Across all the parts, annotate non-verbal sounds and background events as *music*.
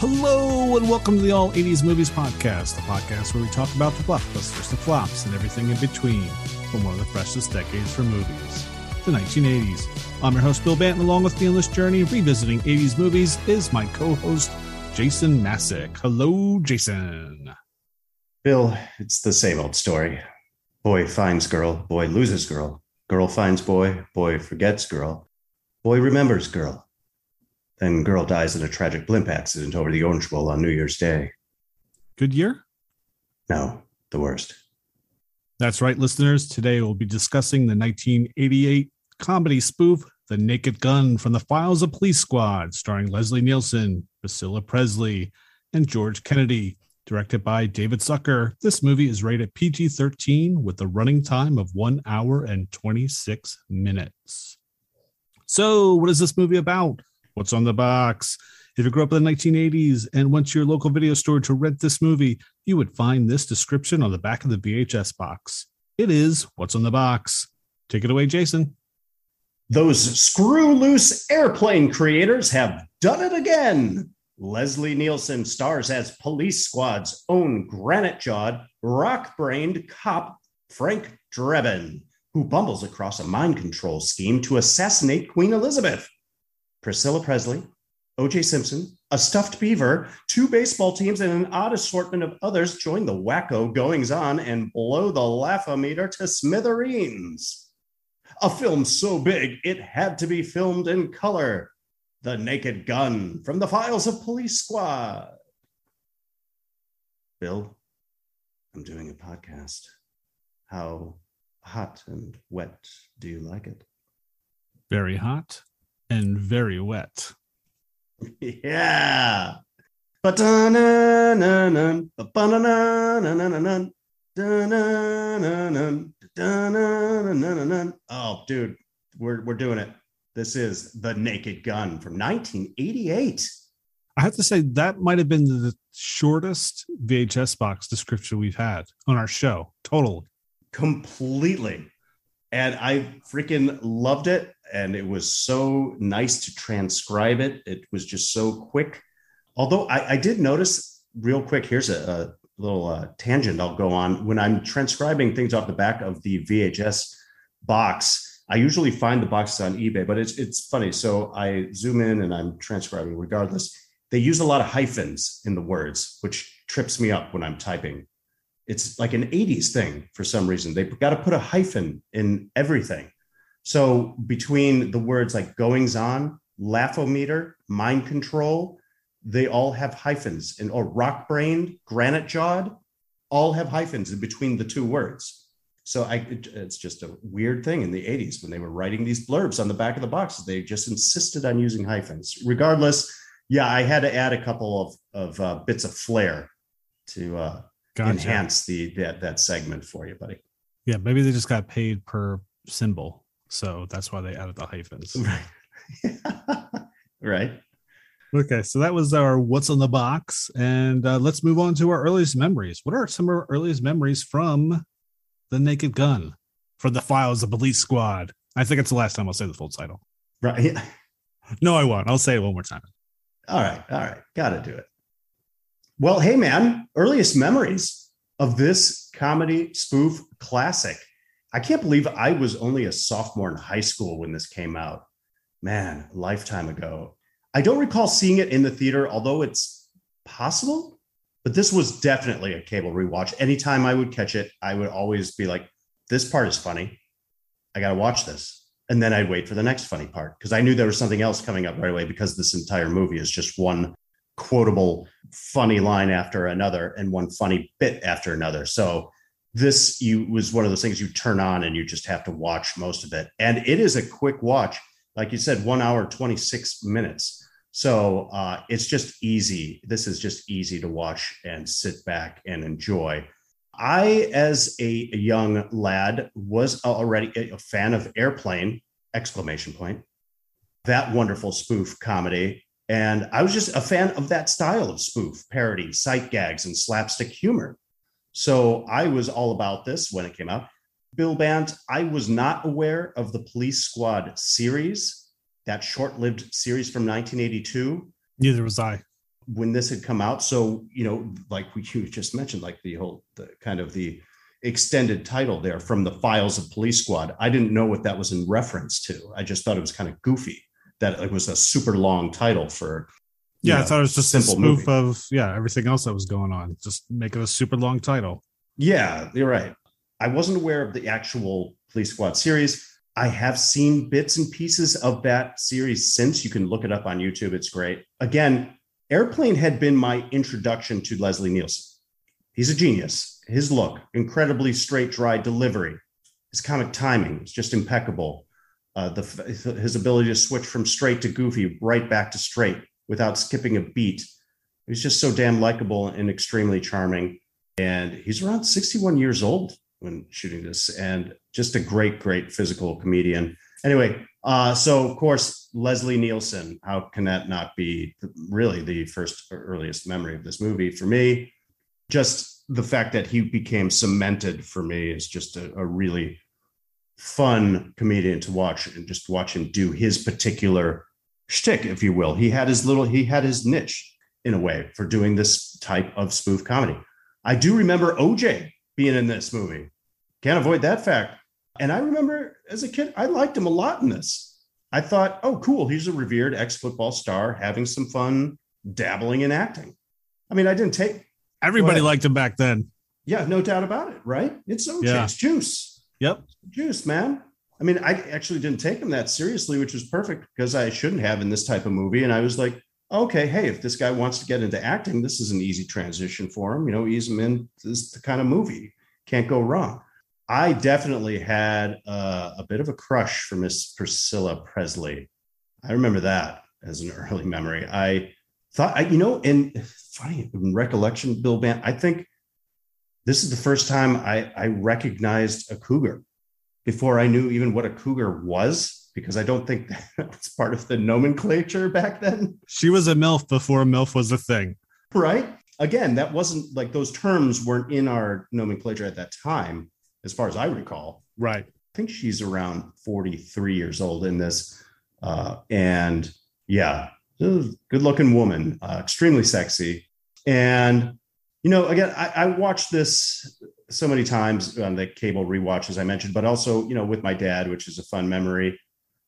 Hello and welcome to the All 80s Movies Podcast, the podcast where we talk about the blockbusters, the flops, and everything in between from one of the freshest decades for movies, the 1980s. I'm your host, Bill Banton. Along with me on this journey, revisiting 80s movies, is my co host, Jason Masek. Hello, Jason. Bill, it's the same old story. Boy finds girl, boy loses girl. Girl finds boy, boy forgets girl. Boy remembers girl. Then girl dies in a tragic blimp accident over the Orange Bowl on New Year's Day. Good year? No, the worst. That's right, listeners. Today we'll be discussing the 1988 comedy spoof, The Naked Gun from the Files of Police Squad, starring Leslie Nielsen, Priscilla Presley, and George Kennedy. Directed by David Zucker, this movie is rated PG 13 with a running time of one hour and 26 minutes. So, what is this movie about? What's on the box? If you grew up in the 1980s and went to your local video store to rent this movie, you would find this description on the back of the VHS box. It is What's on the Box. Take it away, Jason. Those screw loose airplane creators have done it again. Leslie Nielsen stars as police squad's own granite jawed, rock brained cop Frank Drebin, who bumbles across a mind control scheme to assassinate Queen Elizabeth. Priscilla Presley, OJ Simpson, a stuffed beaver, two baseball teams, and an odd assortment of others join the wacko goings on and blow the laughometer to smithereens. A film so big it had to be filmed in color. The Naked Gun from the files of Police Squad. Bill, I'm doing a podcast. How hot and wet do you like it? Very hot and very wet. Yeah. Oh, dude, we're, we're doing it. This is The Naked Gun from 1988. I have to say, that might have been the shortest VHS box description we've had on our show. Totally. Completely. And I freaking loved it. And it was so nice to transcribe it. It was just so quick. Although I, I did notice, real quick, here's a, a little uh, tangent I'll go on. When I'm transcribing things off the back of the VHS box, I usually find the boxes on eBay, but it's it's funny. So I zoom in and I'm transcribing regardless. They use a lot of hyphens in the words, which trips me up when I'm typing. It's like an 80s thing for some reason. They've got to put a hyphen in everything. So between the words like goings on, laughometer, mind control, they all have hyphens and or rock brained, granite jawed, all have hyphens in between the two words. So I, it, it's just a weird thing in the 80s when they were writing these blurbs on the back of the boxes. They just insisted on using hyphens. Regardless, yeah, I had to add a couple of, of uh, bits of flair to uh, gotcha. enhance the that, that segment for you, buddy. Yeah, maybe they just got paid per symbol. So that's why they added the hyphens. Right. *laughs* right. Okay, so that was our what's on the box, and uh, let's move on to our earliest memories. What are some of our earliest memories from the Naked Gun for the files of Police Squad. I think it's the last time I'll say the full title. Right. No, I won't. I'll say it one more time. All right. All right. Got to do it. Well, hey, man, earliest memories of this comedy spoof classic. I can't believe I was only a sophomore in high school when this came out. Man, a lifetime ago. I don't recall seeing it in the theater, although it's possible but this was definitely a cable rewatch. Anytime I would catch it, I would always be like, this part is funny. I got to watch this. And then I'd wait for the next funny part because I knew there was something else coming up right away because this entire movie is just one quotable, funny line after another and one funny bit after another. So this you was one of those things you turn on and you just have to watch most of it. And it is a quick watch. Like you said, one hour, 26 minutes. So uh, it's just easy. This is just easy to watch and sit back and enjoy. I, as a young lad, was already a fan of Airplane! Exclamation point! That wonderful spoof comedy, and I was just a fan of that style of spoof, parody, sight gags, and slapstick humor. So I was all about this when it came out. Bill Bant, I was not aware of the Police Squad series that short lived series from 1982. Neither was I. when this had come out. So, you know, like you just mentioned, like the whole the kind of the extended title there from the files of police squad. I didn't know what that was in reference to. I just thought it was kind of goofy that it was a super long title for yeah, know, I thought it was just a simple spoof movie. of yeah everything else that was going on. Just make it a super long title. Yeah, you're right. I wasn't aware of the actual Police Squad series. I have seen bits and pieces of that series since. You can look it up on YouTube. It's great. Again, Airplane had been my introduction to Leslie Nielsen. He's a genius. His look, incredibly straight, dry delivery. His comic timing is just impeccable. Uh, the his ability to switch from straight to goofy, right back to straight without skipping a beat. He's just so damn likable and extremely charming. And he's around 61 years old when shooting this, and just a great, great physical comedian. Anyway, uh, so of course, Leslie Nielsen. How can that not be really the first earliest memory of this movie for me? Just the fact that he became cemented for me is just a, a really fun comedian to watch and just watch him do his particular shtick, if you will. He had his little, he had his niche in a way for doing this type of spoof comedy. I do remember OJ being in this movie. Can't avoid that fact. And I remember as a kid, I liked him a lot in this. I thought, oh, cool. He's a revered ex football star having some fun dabbling in acting. I mean, I didn't take, Everybody liked him back then. yeah, no doubt about it, right? It's OJ, Yeah. juice. Yep. Juice, man. I mean, I actually didn't take him that seriously, which was perfect because I shouldn't have in this type of movie. And I was like, okay, hey, if this guy wants to get into acting, this is an easy transition for him. You know, ease him in. This is the kind of movie. Can't go wrong. I definitely had uh, a bit of a crush for Miss Priscilla Presley. I remember that as an *laughs* early memory. I thought, I, you know, and funny in recollection, Bill Bant, I think this is the first time I, I recognized a cougar before I knew even what a cougar was, because I don't think *laughs* that was part of the nomenclature back then, She was a MILF before MILF was a thing. right? Again, that wasn't like those terms weren't in our nomenclature at that time, as far as I recall. Right. I think she's around 43 years old in this. Uh, and yeah, good looking woman, uh, extremely sexy. And, you know, again, I, I watched this so many times um, on the cable rewatch, as I mentioned, but also, you know, with my dad, which is a fun memory.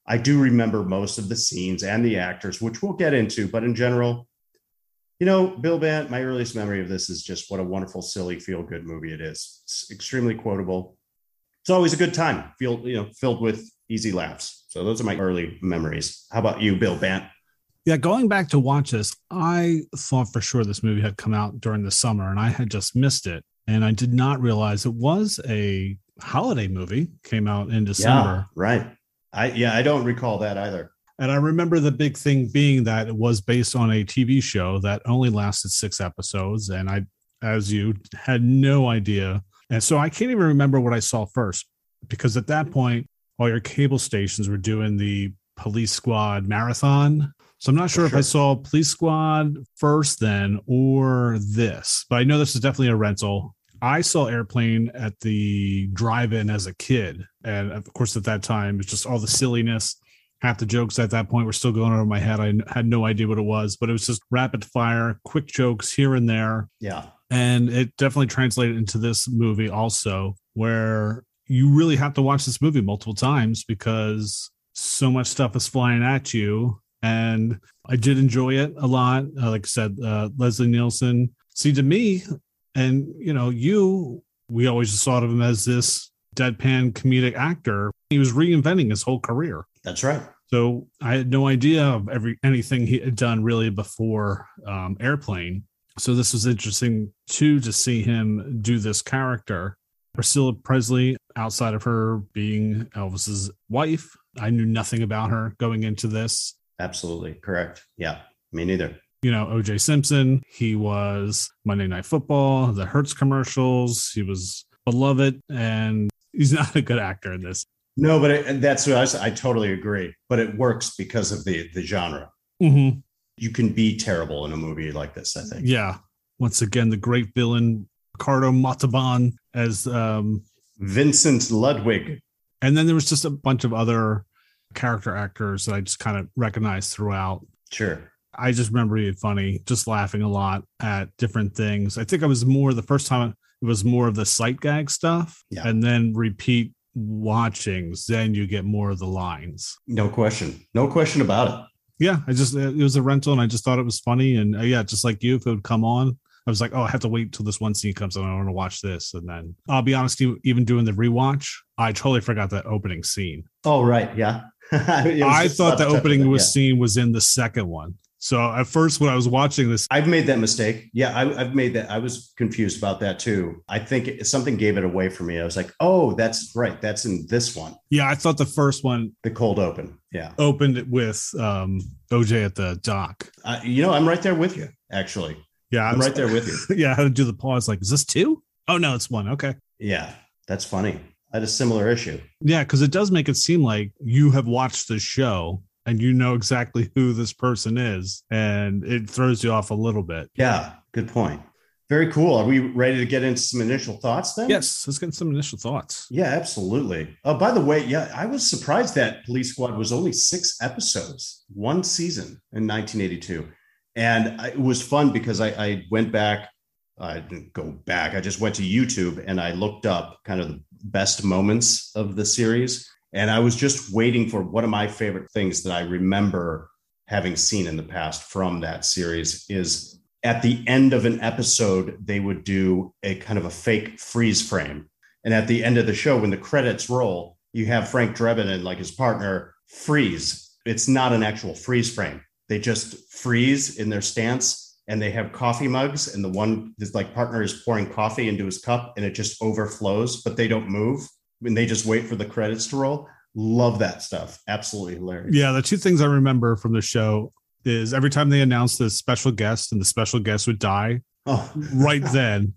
I do remember most of the scenes and the actors, which we'll get into, but in general, you know, Bill Bant, my earliest memory of this is just what a wonderful, silly, feel good movie it is. It's extremely quotable. It's always a good time, feel, you know, filled with easy laughs. So those are my early memories. How about you, Bill Bant? Yeah, going back to watch this, I thought for sure this movie had come out during the summer and I had just missed it. And I did not realize it was a holiday movie, came out in December. right. I yeah, I don't recall that either. And I remember the big thing being that it was based on a TV show that only lasted six episodes. And I, as you, had no idea. And so I can't even remember what I saw first because at that point, all your cable stations were doing the police squad marathon. So I'm not sure if I saw Police Squad first then or this, but I know this is definitely a rental. I saw Airplane at the drive-in as a kid, and of course at that time it's just all the silliness. Half the jokes at that point were still going over my head. I had no idea what it was, but it was just rapid fire, quick jokes here and there, Yeah. and it definitely translated into this movie also, where you really have to watch this movie multiple times because so much stuff is flying at you. And I did enjoy it a lot. Uh, like I said, uh, Leslie Nielsen. See, to me, and you know, you, we always just thought of him as this deadpan comedic actor. He was reinventing his whole career. That's right. So I had no idea of every anything he had done really before um, Airplane. So this was interesting too to see him do this character. Priscilla Presley, outside of her being Elvis's wife, I knew nothing about her going into this. Absolutely. Correct. Yeah. Me neither. You know, OJ Simpson, he was Monday Night Football, the Hertz commercials. He was beloved, and he's *laughs* not a good actor in this. No, but it, that's what I, was, I totally agree. But it works because of the the genre. Mm-hmm. You can be terrible in a movie like this. I think. Yeah. Once again, the great villain Ricardo Montalban as um Vincent Ludwig. and then there was just a bunch of other character actors that I just kind of recognized throughout. Sure. I just remember it funny, just laughing a lot at different things. I think I was more the first time it was more of the sight gag stuff, Yeah. and then repeat watchings. Then you get more of the lines. No question. No question about it. Yeah, I just it was a rental, and I just thought it was funny. And uh, yeah, just like you, if it would come on, I was like, oh, I have to wait till this one scene comes on. I want to watch this, and then I'll be honest, even doing the rewatch, I totally forgot that opening scene. Oh, right. Yeah. *laughs* I thought the opening was that, scene was in the second one. So at first, when I was watching this, I've made that mistake. Yeah, I, I've made that. I was confused about that too. I think it, something gave it away for me. I was like, oh, that's right. That's in this one, yeah, I thought the first one the cold open. Yeah. opened it with um, OJ at the dock. Uh, you know, I'm right there with you, actually. Yeah, I'm was- right there with you. *laughs* yeah, I had to do the pause. Like, is this two? Oh no, it's one. Okay. Yeah, that's funny. I had a similar issue. Yeah, because it does make it seem like you have watched the show and you know exactly who this person is, and it throws you off a little bit. Yeah, good point. Very cool. Are we ready to get into some initial thoughts then? Yes, let's get some initial thoughts. Yeah, absolutely. Oh, by the way, yeah, I was surprised that Police Squad was only six episodes, one season in 1982. And it was fun because I, I went back, I didn't go back, I just went to YouTube and I looked up kind of the best moments of the series. And I was just waiting for one of my favorite things that I remember having seen in the past from that series is at the end of an episode, they would do a kind of a fake freeze frame. And at the end of the show, when the credits roll, you have Frank Drebin and like his partner freeze. It's not an actual freeze frame. They just freeze in their stance and they have coffee mugs. And the one, this like partner is pouring coffee into his cup and it just overflows, but they don't move. And they just wait for the credits to roll. Love that stuff. Absolutely hilarious. Yeah, the two things I remember from the show is every time they announced the special guest and the special guest would die Oh, *laughs* right then,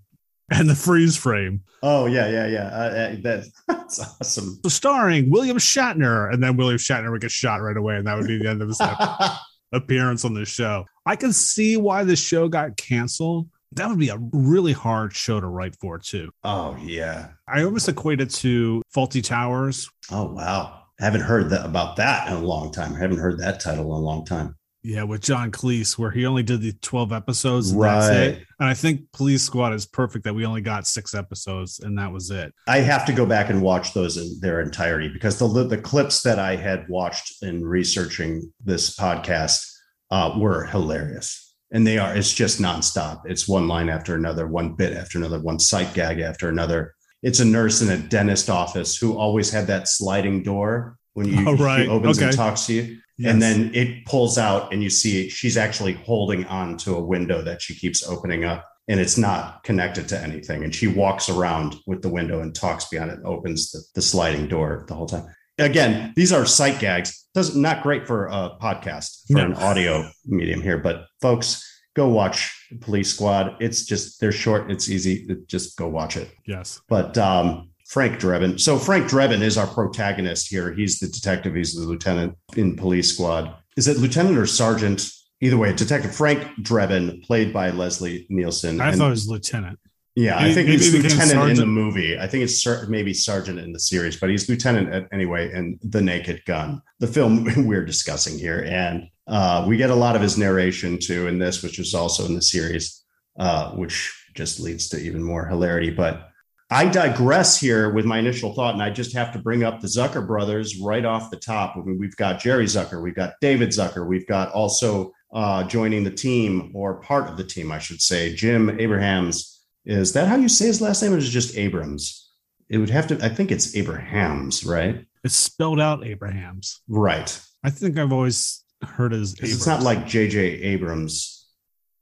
and the freeze frame. oh yeah, yeah, yeah. Uh, uh, that, *laughs* that's awesome. So starring William Shatner, and then William Shatner would get shot right away, and that would be the end of his *laughs* appearance on the show. I can see why the show got canceled. That would be a really hard show to write for, too. oh yeah. I almost equate it to Fawlty Towers. Oh wow. I haven't heard that about that in a long time. I haven't heard that title in a long time. Yeah, with John Cleese, where he only did the 12 episodes. And That's it. Right. And I think Police Squad is perfect that we only got six episodes and that was it. I have to go back and watch those in their entirety because the the clips that I had watched in researching this podcast uh, were hilarious, and they are. It's just nonstop. It's one line after another, one bit after another, one sight gag after another. It's a nurse in a dentist office who always had that sliding door when you *laughs* Oh, right. she opens and talks to you. Yes. and then it pulls out and you see she's actually holding on to a window that she keeps opening up and it's not connected to anything and she walks around with the window and talks behind it and opens the, the sliding door the whole time again these are sight gags doesn't great for a podcast for No. an audio medium here but folks go watch police squad it's just they're short it's easy just go watch it yes. but um, Frank Drebin. So Frank Drebin is our protagonist here. He's the detective. He's the lieutenant in Police Squad. Is it lieutenant or sergeant? Either way, Detective Frank Drebin, played by Leslie Nielsen. I And- thought it was Lieutenant. Yeah, I think he's he lieutenant in the movie. I think it's maybe sergeant in the series, but he's lieutenant at, anyway in The Naked Gun, the film *laughs* we're discussing here. And uh, we get a lot of his narration too in this, which is also in the series, uh, which just leads to even more hilarity. But I digress here with my initial thought, and I just have to bring up the Zucker brothers right off the top. I mean, we've got Jerry Zucker, we've got David Zucker, we've got also uh, joining the team or part of the team, I should say, Jim Abrahams. Is that how you say his last name, or is it just Abrams? It would have to. I think it's Abrahams, right? It's spelled out Abrahams. Right. I think I've always heard it as it's not like J.J. Abrams,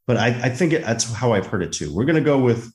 but I, I think it, that's how I've heard it too. We're going to go with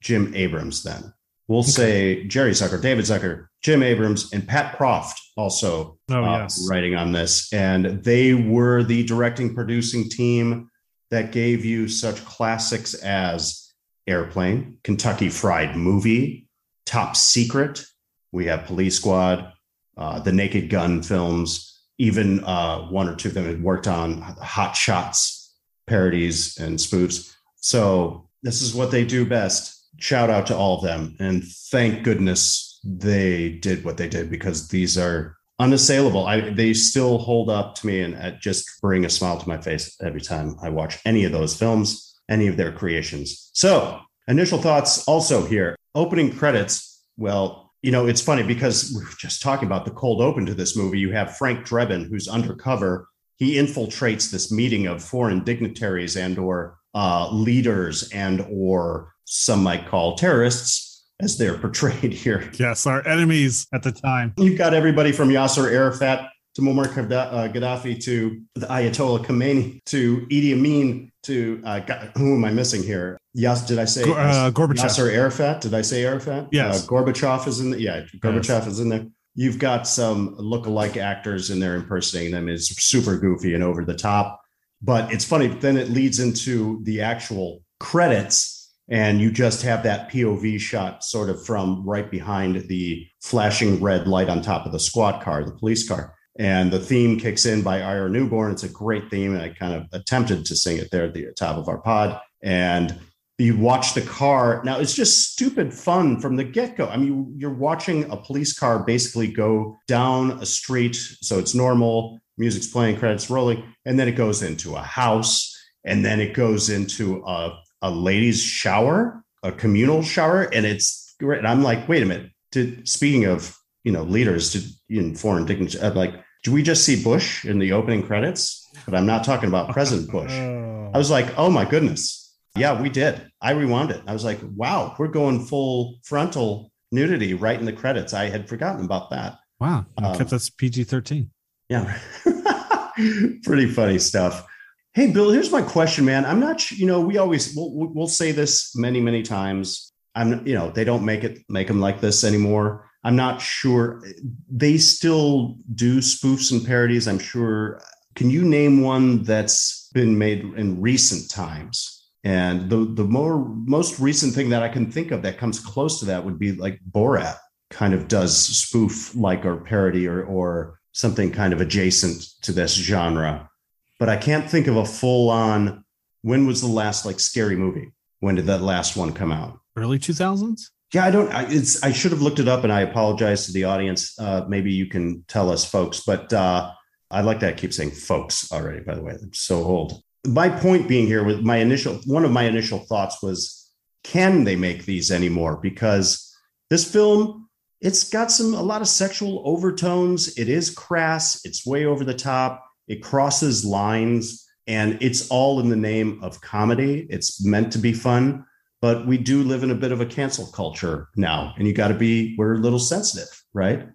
Jim Abrams then. We'll say Jerry Zucker, David Zucker, Jim Abrams, and Pat Proft also Oh, uh, yes. writing on this. And they were the directing producing team that gave you such classics as Airplane, Kentucky Fried Movie, Top Secret. We have Police Squad, uh, the Naked Gun films, even uh, one or two of them had worked on Hot Shots parodies and spoofs. So this is what they do best. Shout out to all of them. And thank goodness they did what they did because these are unassailable. I they still hold up to me and uh, just bring a smile to my face every time I watch any of those films, any of their creations. So, initial thoughts also here. Opening credits. Well, you know, it's funny because we are just talking about the cold open to this movie. You have Frank Drebin, who's undercover. He infiltrates this meeting of foreign dignitaries and or uh, leaders and or some might call terrorists as they're *laughs* portrayed here. Yes, our enemies at the time. You've got everybody from Yasser Arafat to Muammar uh, Gaddafi to the Ayatollah Khomeini to Idi Amin to uh, who am I missing here? Yes, did I say uh, Gorbachev? Yasser Arafat? Did I say Arafat? Yes. Uh, Gorbachev is in the yeah. Gorbachev yes. is in there. You've got some look-alike actors in there impersonating them. It's super goofy and over the top, but it's funny. Then it leads into the actual credits and you just have that POV shot sort of from right behind the flashing red light on top of the squad car, the police car. And the theme kicks in by Ira Newborn. It's a great theme. And I kind of attempted to sing it there at the top of our pod. And you watch the car. Now it's just stupid fun from the get go. I mean, you're watching a police car basically go down a street. So it's normal, music's playing, credits rolling. And then it goes into a house. And then it goes into a a ladies' shower, a communal shower, and it's great. And I'm like, wait a minute. Did speaking of you know leaders to in foreign dignity, I'm uh, like, do we just see Bush in the opening credits? But I'm not talking about President *laughs* Bush. I was like, oh my goodness. Yeah, we did. I rewound it. I was like, wow, we're going full frontal nudity right in the credits. I had forgotten about that. Wow. Um, kept us PG 13. Yeah. *laughs* Pretty funny stuff. Hey, Bill, here's my question, man. I'm not, you know, we always, we'll, we'll say this many, many times. I'm, you know, they don't make it, make them like this anymore. I'm not sure. They still do spoofs and parodies. I'm sure. Can you name one that's been made in recent times? And the the more most recent thing that I can think of that comes close to that would be like Borat kind of does spoof like or parody or or something kind of adjacent to this genre but I can't think of a full on. When was the last like scary movie? When did that last one come out? Early two thousands. Yeah, I don't. I, it's. I should have looked it up, and I apologize to the audience. Uh, maybe you can tell us, folks. But uh, I like that. I keep saying folks already. By the way, I'm so old. My point being here with my initial one of my initial thoughts was, can they make these anymore? Because this film, it's got some a lot of sexual overtones. It is crass. It's way over the top it crosses lines and it's all in the name of comedy. It's meant to be fun, but we do live in a bit of a cancel culture now. And you got to be, we're a little sensitive, right?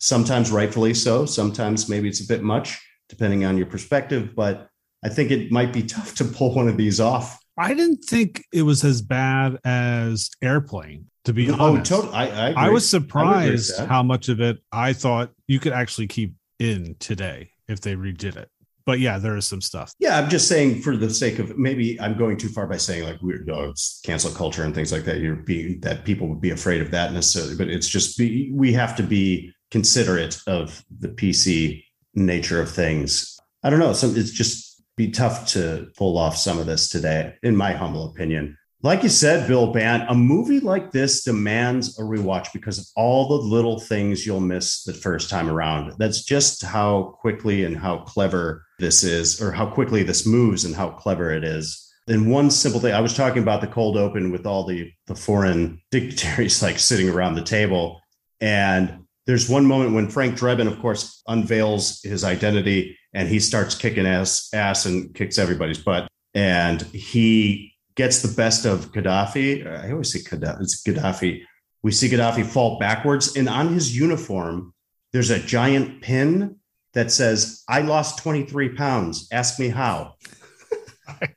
Sometimes rightfully so. Sometimes maybe it's a bit much, depending on your perspective. But I think it might be *laughs* tough to pull one of these off. I didn't think it was as bad as Airplane, to be oh, honest. Totally. I, I, I was surprised I how much of it I thought you could actually keep in today if they redid it. But yeah, there is some stuff. Yeah, I'm just saying for the sake of maybe I'm going too far by saying like it's cancel culture and things like that. You're being that people would be afraid of that necessarily, but it's just be, we have to be considerate of the PC nature of things. I don't know. So it's just be tough to pull off some of this today, in my humble opinion. Like you said, Bill Bant, a movie like this demands a rewatch because of all the little things you'll miss the first time around. That's just how quickly and how clever this is, or how quickly this moves and how clever it is. And one simple thing, I was talking about the cold open with all the, the foreign *laughs* dignitaries like sitting around the table. And there's one moment when Frank Drebin, of course, unveils his identity and he starts kicking ass, ass and kicks everybody's butt. And he gets the best of Gaddafi. I always say Gaddafi. It's Gaddafi. We see Gaddafi fall backwards, and on his uniform, there's a giant pin that says, "I lost 23 pounds. Ask me how."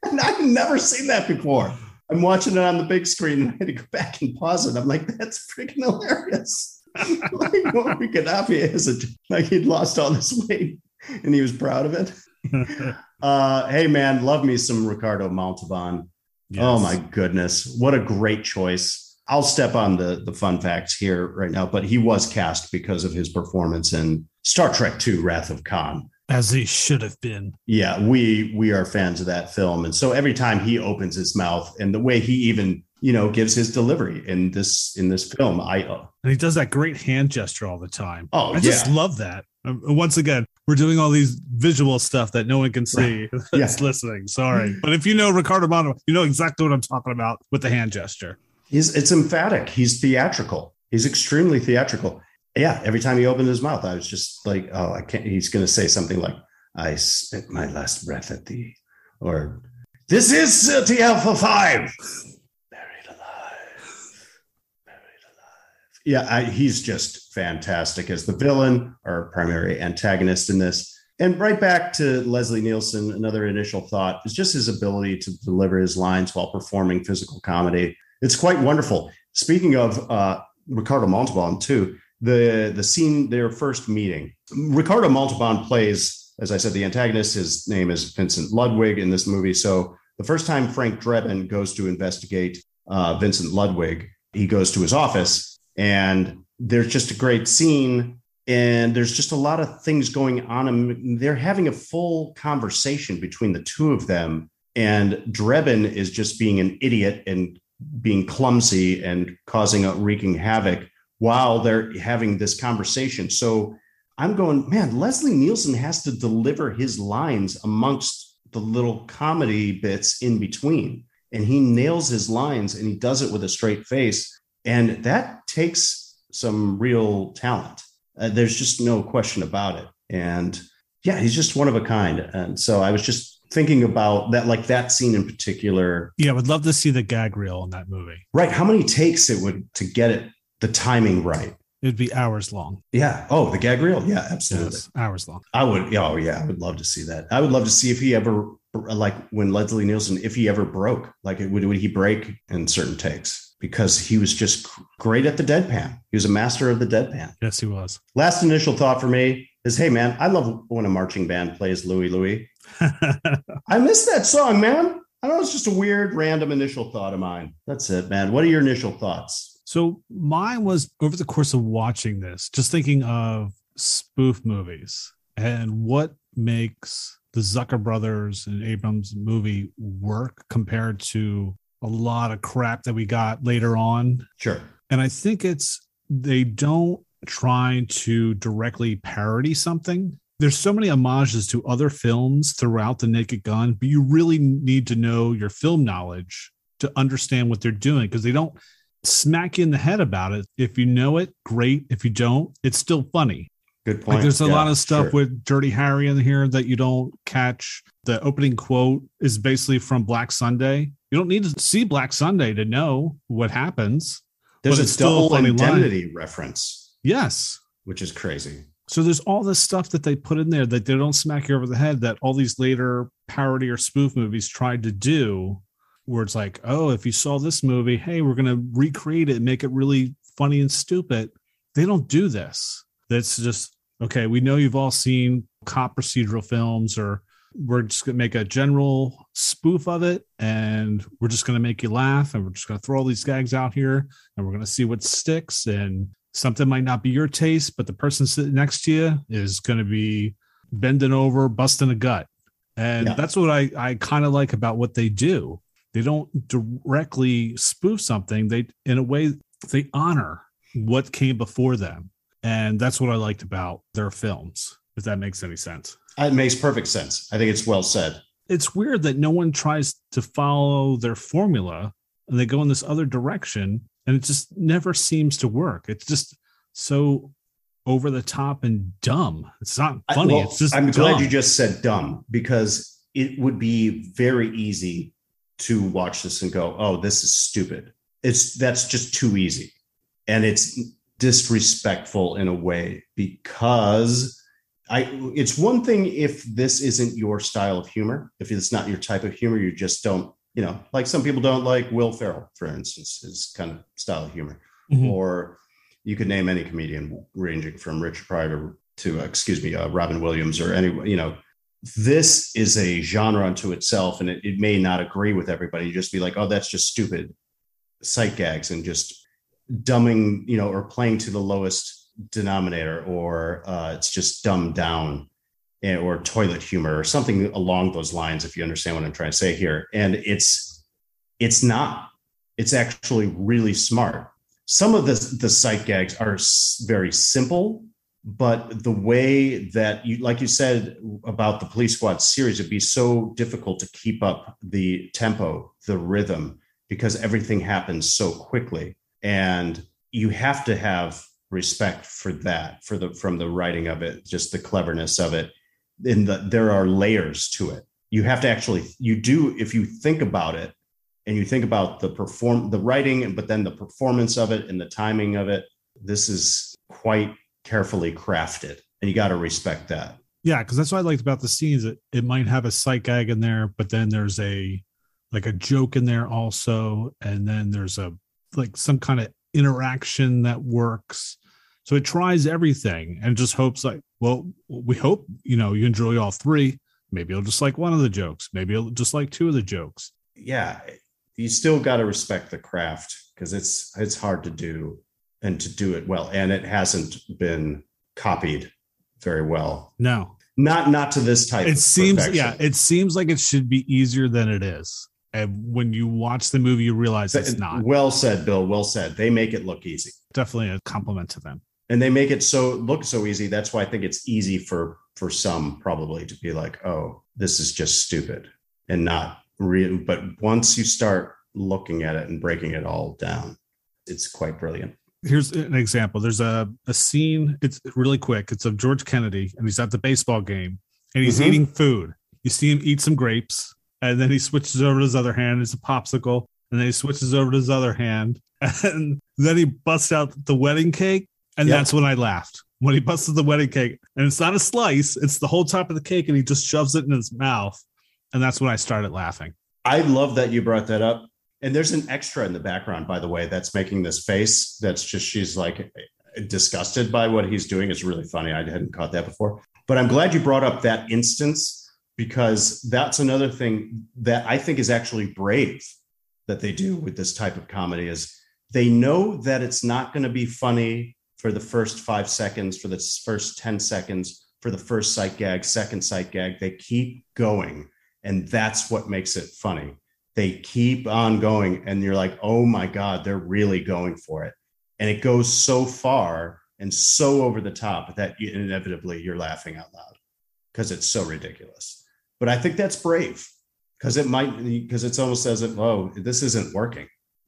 and I've never seen that before. I'm watching it on the big screen, and I had to go back and pause it. I'm like, "That's freaking hilarious!" *laughs* like Gaddafi is a, like he'd lost all this weight, and he was proud of it. *laughs* uh, hey man, love me some Ricardo Montalban. Yes. Oh my goodness. What a great choice. I'll step on the the fun facts here right now, but he was cast because of his performance in Star Trek II Wrath of Khan. As he should have been. Yeah, we we are fans of that film. And so every time he opens his mouth and the way he even you know, gives his delivery in this in this film. I uh, and he does that great hand gesture all the time. Oh, I just love that. Um, once again, we're doing all these visual stuff that no one can see right. *laughs* that's yeah. listening. Sorry. *laughs* But if you know Ricardo Mono, you know exactly what I'm talking about with the hand gesture. He's it's emphatic. He's theatrical. He's extremely theatrical. Yeah. Every time he opened his mouth, I was just like, oh, I can't. He's going to say something like, I spent my last breath at thee, or this is the Alpha 5. Yeah, I, he's just fantastic as the villain or primary antagonist in this. And right back to Leslie Nielsen, another initial thought is just his ability to deliver his lines while performing physical comedy. It's quite wonderful. Speaking of uh, Ricardo Montalban, too, the the scene, their first meeting. Ricardo Montalban plays, as I said, the antagonist. His name is Vincent Ludwig in this movie. So the first time Frank Drebin goes to investigate uh, Vincent Ludwig, he goes to his office, and there's just a great scene. And there's just a lot of things going on. And they're having a full conversation between the two of them. And Drebin is just being an idiot and being clumsy and causing a wreaking havoc while they're having this conversation. So I'm going, man, Leslie Nielsen has to deliver his lines amongst the little comedy bits in between. And he nails his lines and he does it with a straight face. And that takes some real talent. Uh, there's just no question about it. And yeah, he's just one of a kind. And so I was just thinking about that, like that scene in particular. Yeah, I would love to see the gag reel in that movie. Right. How many takes it would to get it the timing right? It'd be hours long. Yeah. Oh, the gag reel. Yeah, absolutely. Yes, hours long. I would. Oh, yeah. I would love to see that. I would love to see if he ever, like when Leslie Nielsen, if he ever broke, like would, would he break in certain takes? Because he was just great at the deadpan. He was a master of the deadpan. Yes, he was. Last initial thought for me is, hey man, I love when a marching band plays Louie Louie. *laughs* I miss that song, man. I know it's just a weird, random initial thought of mine. That's it, man. What are your initial thoughts? So mine was over the course of watching this, just thinking of spoof movies and what makes the Zucker brothers and Abrams movie work compared to a lot of crap that we got later on. Sure. And I think it's they don't try to directly parody something. There's so many homages to other films throughout the Naked Gun, but you really need to know your film knowledge to understand what they're doing because they don't smack you in the head about it. If you know it, great. If you don't, it's still funny. Good point. Like there's a Yeah, lot of stuff sure. with Dirty Harry in here that you don't catch. The opening quote is basically from Black Sunday. You don't need to see Black Sunday to know what happens. There's a double funny line. reference, Yes. which is crazy. So there's all this stuff that they put in there that they don't smack you over the head that all these later parody or spoof movies tried to do, where it's like, oh, if you saw this movie, hey, we're gonna recreate it and make it really funny and stupid. They don't do this. That's just okay. We know you've all seen cop procedural films, or we're just gonna make a general spoof of it, and we're just gonna make you laugh, and we're just gonna throw all these gags out here, and we're gonna see what sticks and something might not be your taste, but the person sitting next to you is going to be bending over, busting a gut. And Yeah. that's what I, I kind of like about what they do. They don't directly spoof something. They, in a way, they honor what came before them. And that's what I liked about their films, if that makes any sense. It makes perfect sense. I think it's well said. It's weird that no one tries to follow their formula and they go in this other direction and it just never seems to work. It's just so over the top and dumb. It's not I- funny. well, it's just I'm glad you just said dumb because it would be very easy to watch this and go, "Oh, this is stupid." It's that's just too easy, and it's disrespectful in a way because I. It's one thing if this isn't your style of humor. If it's not your type of humor, you just don't. You know, like some people don't like Will Ferrell, for instance, his kind of style of humor Mhm. or you could name any comedian ranging from Richard Pryor to, uh, excuse me, uh, Robin Williams or any, you know, this is a genre unto itself and it, it may not agree with everybody. You just be like, oh, that's just stupid sight gags and just dumbing, you know, or playing to the lowest denominator or uh, it's just dumbed down or toilet humor or something along those lines, if you understand what I'm trying to say here. And it's, it's not it's actually really smart. Some of the the sight gags are very simple, but the way that you like you said about the police squad series it'd be so difficult to keep up the tempo the rhythm because everything happens so quickly and you have to have respect for that for the from the writing of it just the cleverness of it. In the there are layers to it. You have to actually you do if you think about it and you think about the perform the writing but then the performance of it and the timing of it this is quite carefully crafted and you got to respect that. Yeah because that's what i liked about the scenes it, it might have a sight gag in there but then there's a like a joke in there also and then there's a like some kind of interaction that works so it tries everything and just hopes like well we hope you know you enjoy all three maybe you'll just like one of the jokes maybe you'll just like two of the jokes yeah you still got to respect the craft because it's it's hard to do and to do it well. And it hasn't been copied very well. No. Not not to this type. It seems yeah, it seems like it should be easier than it is. And when you watch the movie, you realize it's not. Well said, Bill. Well said. They make it look easy. Definitely a compliment to them. And they make it so look so easy. That's why I think it's easy for for some probably to be like, oh, this is just stupid and not real. But once you start looking at it and breaking it all down, it's quite brilliant here's an example. There's a, a scene, it's really quick. It's of George Kennedy, and he's at the baseball game and he's mm-hmm. eating food. You see him eat some grapes, and then he switches over to his other hand. It's a popsicle, and then he switches over to his other hand, *laughs* and then he busts out the wedding cake. And yep. that's when I laughed. When he busted the wedding cake, and it's not a slice, it's the whole top of the cake, and he just shoves it in his mouth. And that's when I started laughing. I love that you brought that up and there's an extra in the background, by the way, that's making this face. That's just she's like disgusted by what he's doing. It's really funny. I hadn't caught that before. But I'm glad you brought up that instance because that's another thing that I think is actually brave that they do with this type of comedy is they know that it's not going to be funny for the first five seconds, for the first 10 seconds, for the first sight gag, second sight gag. They keep going. And that's what makes it funny they keep on going and you're like oh my god they're really going for it and it goes so far and so over the top that you, inevitably you're laughing out loud because it's so ridiculous but i think that's brave because it might because it's almost as if oh this isn't working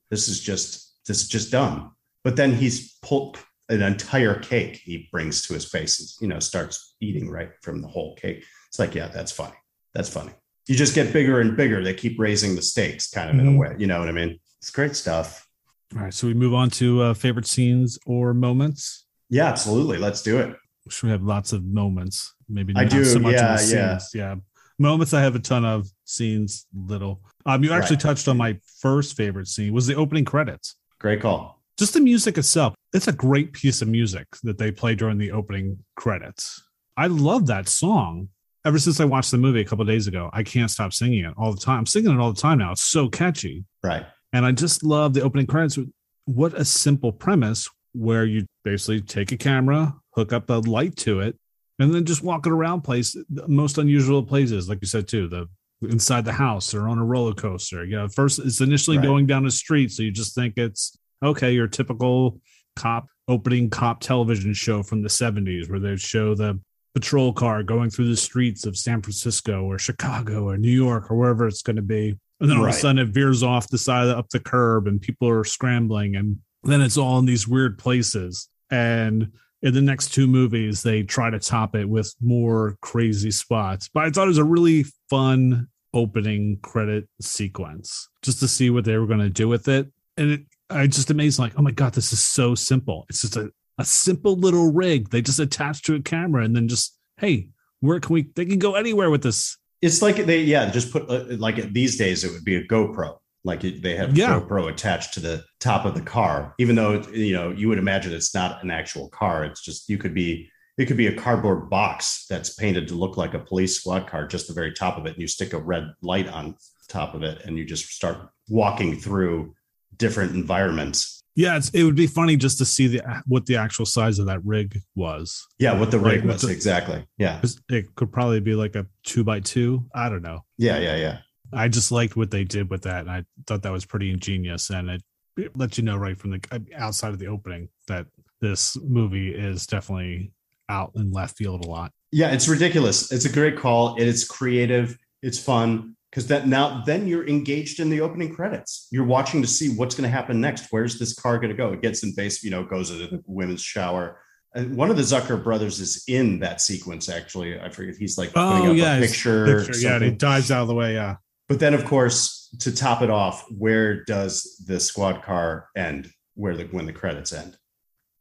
this is just this is just dumb but then he's pulled an entire cake he brings to his face and you know starts eating right from the whole cake it's like yeah that's funny that's funny you just get bigger and bigger. They keep raising the stakes, kind of mm-hmm. in a mm-hmm. way. You know what I mean? It's great stuff. All right, so we move on to uh, favorite scenes or moments. Yeah, absolutely. Let's do it. Sure, we have lots of moments. Maybe I do. So much yeah, yeah, yeah. Moments I have a ton of. Scenes little. Um, you actually right. touched on my first favorite scene was the opening credits. Great call. Just the music itself. It's a great piece of music that they play during the opening credits. I love that song ever since I watched the movie a couple days ago, I can't stop singing it all the time. I'm singing it all the time now. It's so catchy. Right. And I just love the opening credits. What a simple premise where you basically take a camera, hook up a light to it, and then just walking around place, the most unusual places, like you said too, the inside the house or on a roller coaster. You know, first it's initially right. going down a street, so you just think it's okay, your typical cop opening cop television show from the 70s where they show the patrol car going through the streets of San Francisco or Chicago or New York or wherever it's going to be. And then all right. of a sudden it veers off the side of, up the curb and people are scrambling. And then it's all in these weird places. And in the next two movies, they try to top it with more crazy spots. But I thought it was a really fun opening credit sequence just to see what they were going to do with it. And it, I just amazed, like, oh my God, this is so simple. It's just a a simple little rig they just attach to a camera and then just hey where can we they can go anywhere with this it's like they yeah just put uh, like these days it would be a gopro like they have yeah. gopro attached to the top of the car even though you know you would imagine it's not an actual car it's just you could be it could be a cardboard box that's painted to look like a police squad car just the very top of it and you stick a red light on top of it and you just start walking through different environments yeah, it would be funny just to see the what the actual size of that rig was. Yeah, what the rig was the, exactly. Yeah, it could probably be like a two by two. I don't know. Yeah, yeah, yeah. I just liked what they did with that, and I thought that was pretty ingenious, and it, it lets you know right from the uh, outside of the opening that this movie is definitely out in left field a lot. Yeah, it's ridiculous. It's a great call. It's creative. It's fun because that now then you're engaged in the opening credits. You're watching to see what's going to happen next. Where's this car going to go? It gets in base, you know, goes into the women's shower. And one of the Zucker brothers is in that sequence. Actually, I forget. He's like oh yeah, picture. picture yeah, he dives out of the way. Yeah. But then, of course, to top it off, where does the squad car end? Where the when the credits end?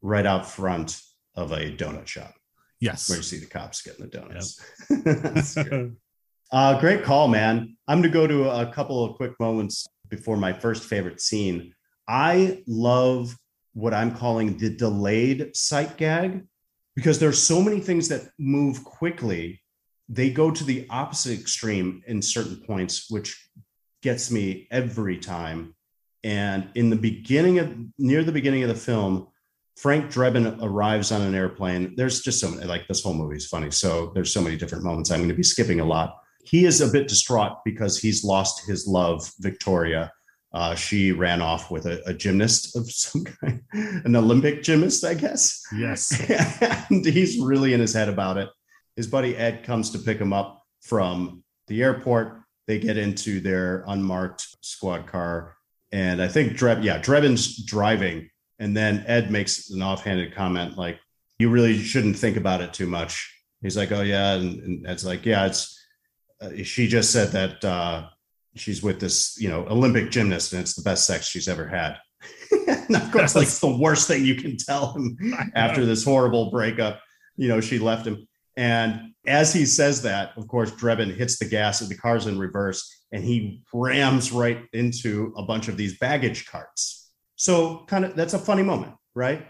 Right out front of a donut shop. Yes. Where you see the cops getting the donuts. Yep. *laughs* uh, great call, man. I'm going to go to a couple of quick moments before my first favorite scene. I love what I'm calling the delayed sight gag because there's so many things that move quickly. They go to the opposite extreme in certain points, which gets me every time. And in the beginning of near the beginning of the film, Frank Drebin arrives on an airplane. There's just so many, like this whole movie is funny. So there's so many different moments. I'm going to be skipping a lot. He is a bit distraught because he's lost his love, Victoria. Uh, she ran off with a, a, gymnast of some kind, *laughs* an Olympic gymnast, I guess. Yes. *laughs* and he's really in his head about it. His buddy Ed comes to pick him up from the airport. They get into their unmarked squad car. And I think Dreb, yeah, Drebin's driving and then Ed makes an offhanded comment like, "You really shouldn't think about it too much." He's like, "Oh yeah," and, and Ed's like, "Yeah, it's." Uh, she just said that uh, she's with this, you know, Olympic gymnast, and it's the best sex she's ever had. and *laughs* of course, like it's the worst thing you can tell him *laughs* after this horrible breakup. You know, she left him, and as he says that, of course, Drebin hits the gas, and the car's in reverse, and he rams right into a bunch of these baggage carts so kind of that's a funny moment, right?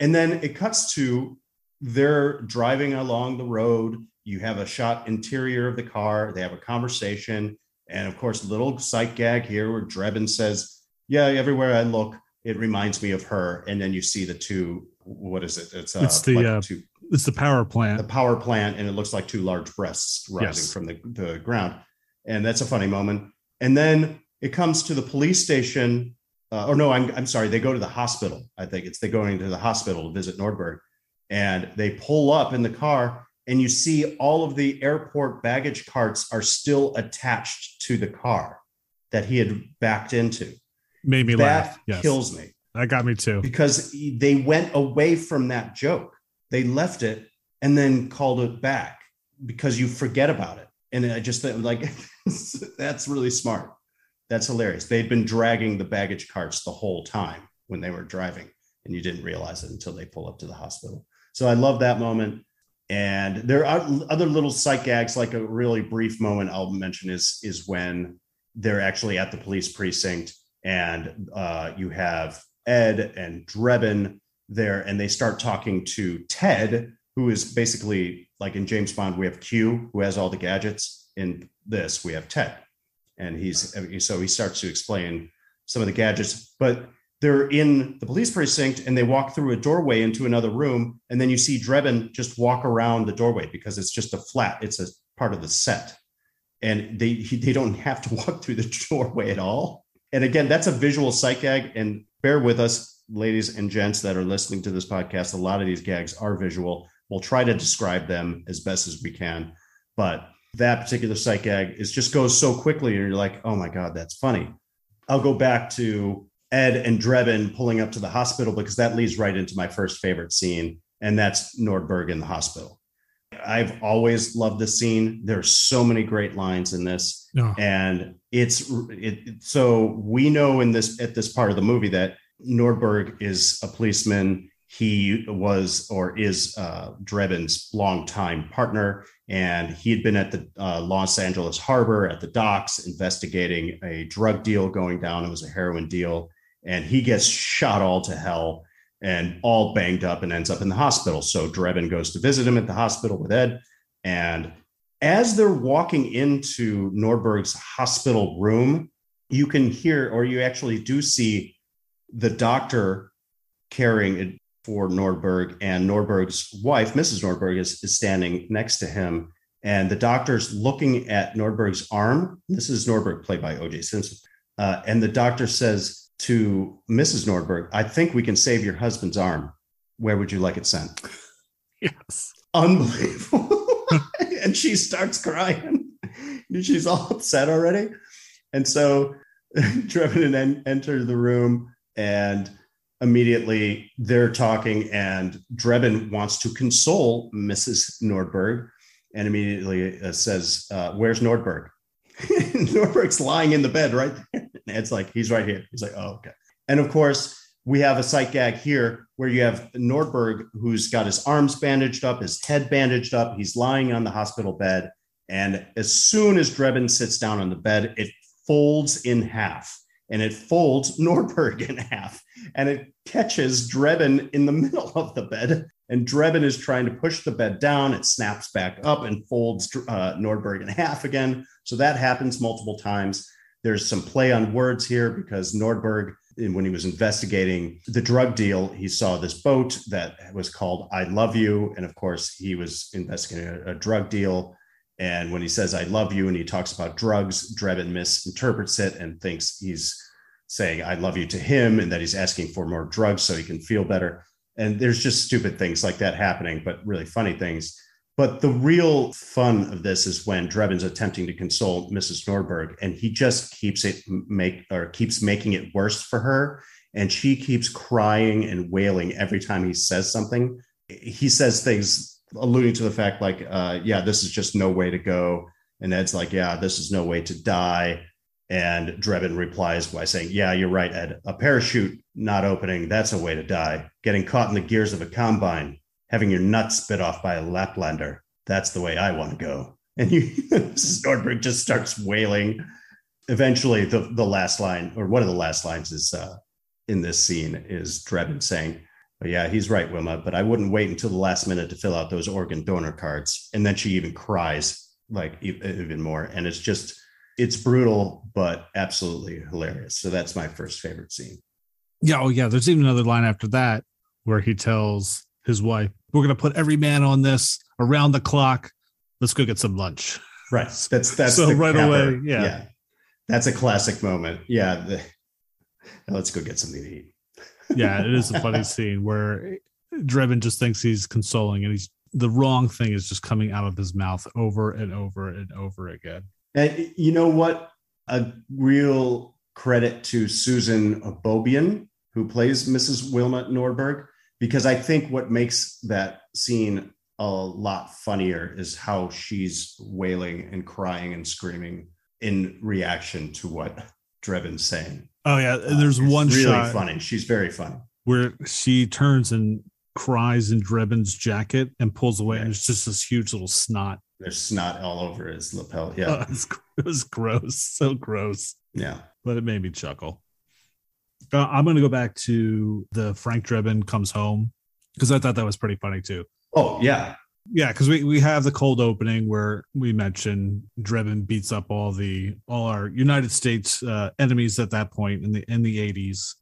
And then it cuts to they're driving along the road. You have a shot interior of the car. They have a conversation. And of course, little sight gag here where Drebin says, Yeah, everywhere I look, it reminds me of her. And then you see the two, what is it? It's, uh, it's the, like uh, two, it's the power plant. The power plant. And it looks like two large breasts rising yes. from the, the ground. And that's a funny moment. And then it comes to the police station uh, or no, I'm, I'm sorry, they go to the hospital. I think it's they're going to the hospital to visit Nordberg. And they pull up in the car, and you see all of the airport baggage carts are still attached to the car that he had backed into. Made me that laugh. Yes. Kills me. That got me too. Because they went away from that joke. They left it and then called it back because you forget about it. And I just like *laughs* that's really smart. That's hilarious. They'd been dragging the baggage carts the whole time when they were driving, and you didn't realize it until they pull up to the hospital. So I love that moment. And there are other little sight gags, like a really brief moment I'll mention is is when they're actually at the police precinct, and uh, you have Ed and Drebin there, and they start talking to Ted, who is basically like in James Bond, we have Q, who has all the gadgets. In this, we have Ted. And he's so he starts to explain some of the gadgets but they're in the police precinct and they walk through a doorway into another room. And then you see Drebin just walk around the doorway because it's just a flat it's a part of the set. And they they don't have to *laughs* walk through the doorway at all. And again that's a visual sight gag and bear with us ladies and gents that are listening to this podcast a lot of these gags are visual. We'll try to describe them as best as we can but that particular sight gag is just goes so quickly and you're like oh my god that's funny. I'll go back to ed and drebin pulling up to the hospital because that leads right into my first favorite scene and that's nordberg in the hospital. I've always loved this scene. There's so many great lines in this and it's it, so we know in this at this part of the movie that nordberg is a policeman he was or is uh, Drebin's longtime partner, and he had been at the uh, Los Angeles harbor at the docks investigating a drug deal going down. It was a heroin deal, and he gets shot all to hell and all banged up and ends up in the hospital. So Drebin goes to visit him at the hospital with Ed, and as they're walking into Nordberg's hospital room, you can hear, or you actually do see the doctor carrying for Nordberg, and Nordberg's wife, Mrs. Nordberg, is, is standing next to him. and the doctor's looking at Nordberg's arm. This is Nordberg, played by O.J. Simpson, uh, and the doctor says to Mrs. Nordberg, "I think we can save your husband's arm. Where would you like it sent?" Yes. Unbelievable. *laughs* and she starts crying. She's all upset already, and so *laughs* Drebin en- enter the room and immediately they're talking and Drebin wants to console Mrs. Nordberg and immediately uh, says, uh, where's Nordberg? *laughs* Nordberg's lying in the bed right there. *laughs* And it's like, he's right here. He's like, oh, okay. And of course, we have a sight gag here where you have Nordberg who's got his arms bandaged up, his head bandaged up. He's lying on the hospital bed. And as soon as Drebin sits down on the bed, it folds in half and it folds *laughs* Nordberg in half and it catches Drebin in the *laughs* middle of the bed. And Drebin is trying to push the bed down. It snaps back up and folds uh, Nordberg in half again. So that happens multiple times. There's some play on words here because Nordberg, when he was investigating the drug deal, he saw this boat that was called I Love You. And of course, he was investigating a, a drug deal. And when he says I love you and he talks about drugs, Drebin misinterprets it and thinks he's saying I love you to him and that he's asking for more drugs so he can feel better. And there's just stupid things like that happening, but really funny things. But the real fun of this is when Drebin's attempting to console Mrs. Nordberg, and he just keeps it make or keeps making it worse for her, and she keeps crying and wailing every time he says something. He says things alluding to the fact like, uh, "Yeah, this is just no way to go," and Ed's like, "Yeah, this is no way to die." And Drebin replies by saying, Yeah, you're right, Ed. A parachute not opening, that's a way to die. Getting caught in the gears of a combine, having your nuts spit off by a Laplander, that's the way I want to go. And you. *laughs* Nordberg just starts wailing. Eventually, the, the last line, or one of the last lines is uh, in this scene, is Drebin saying, Yeah, he's right, Wilma, but I wouldn't wait until the last minute to fill out those organ donor cards. And then she even cries like even more. And it's just, it's brutal, but absolutely hilarious. So that's my first favorite scene. Yeah. Oh, yeah. There's even another line after that where he tells his wife, "We're going to put every man on this around the clock. Let's go get some lunch." Right. *laughs* That's that's so right away. Yeah. yeah. That's a classic moment. Yeah. The, let's go get something to eat. Yeah, it is a funny scene where Drebin just thinks he's consoling, and he's the wrong thing is just coming out of his mouth over and over and over again. And you know what? A real credit to Susan Beaubian, who plays Mrs. Wilma Nordberg, because I think what makes that scene a lot funnier is how she's wailing and crying and screaming in reaction to what Drebin's saying. Oh yeah, there's uh, one really shot funny. She's very funny where she turns and cries in Drebin's jacket and pulls away, yeah. and it's just this huge little snot there's snot all over his lapel. Yeah. *laughs* It, was, it, was, gross. So gross. Yeah. But it made me chuckle. Uh, I'm going to go back to the Frank Drebin comes home because I thought that was pretty funny too. Oh, yeah. Yeah, because we, we have the cold opening where we mentioned Drebin beats up all the all our United States uh, enemies at that point in the in the 80s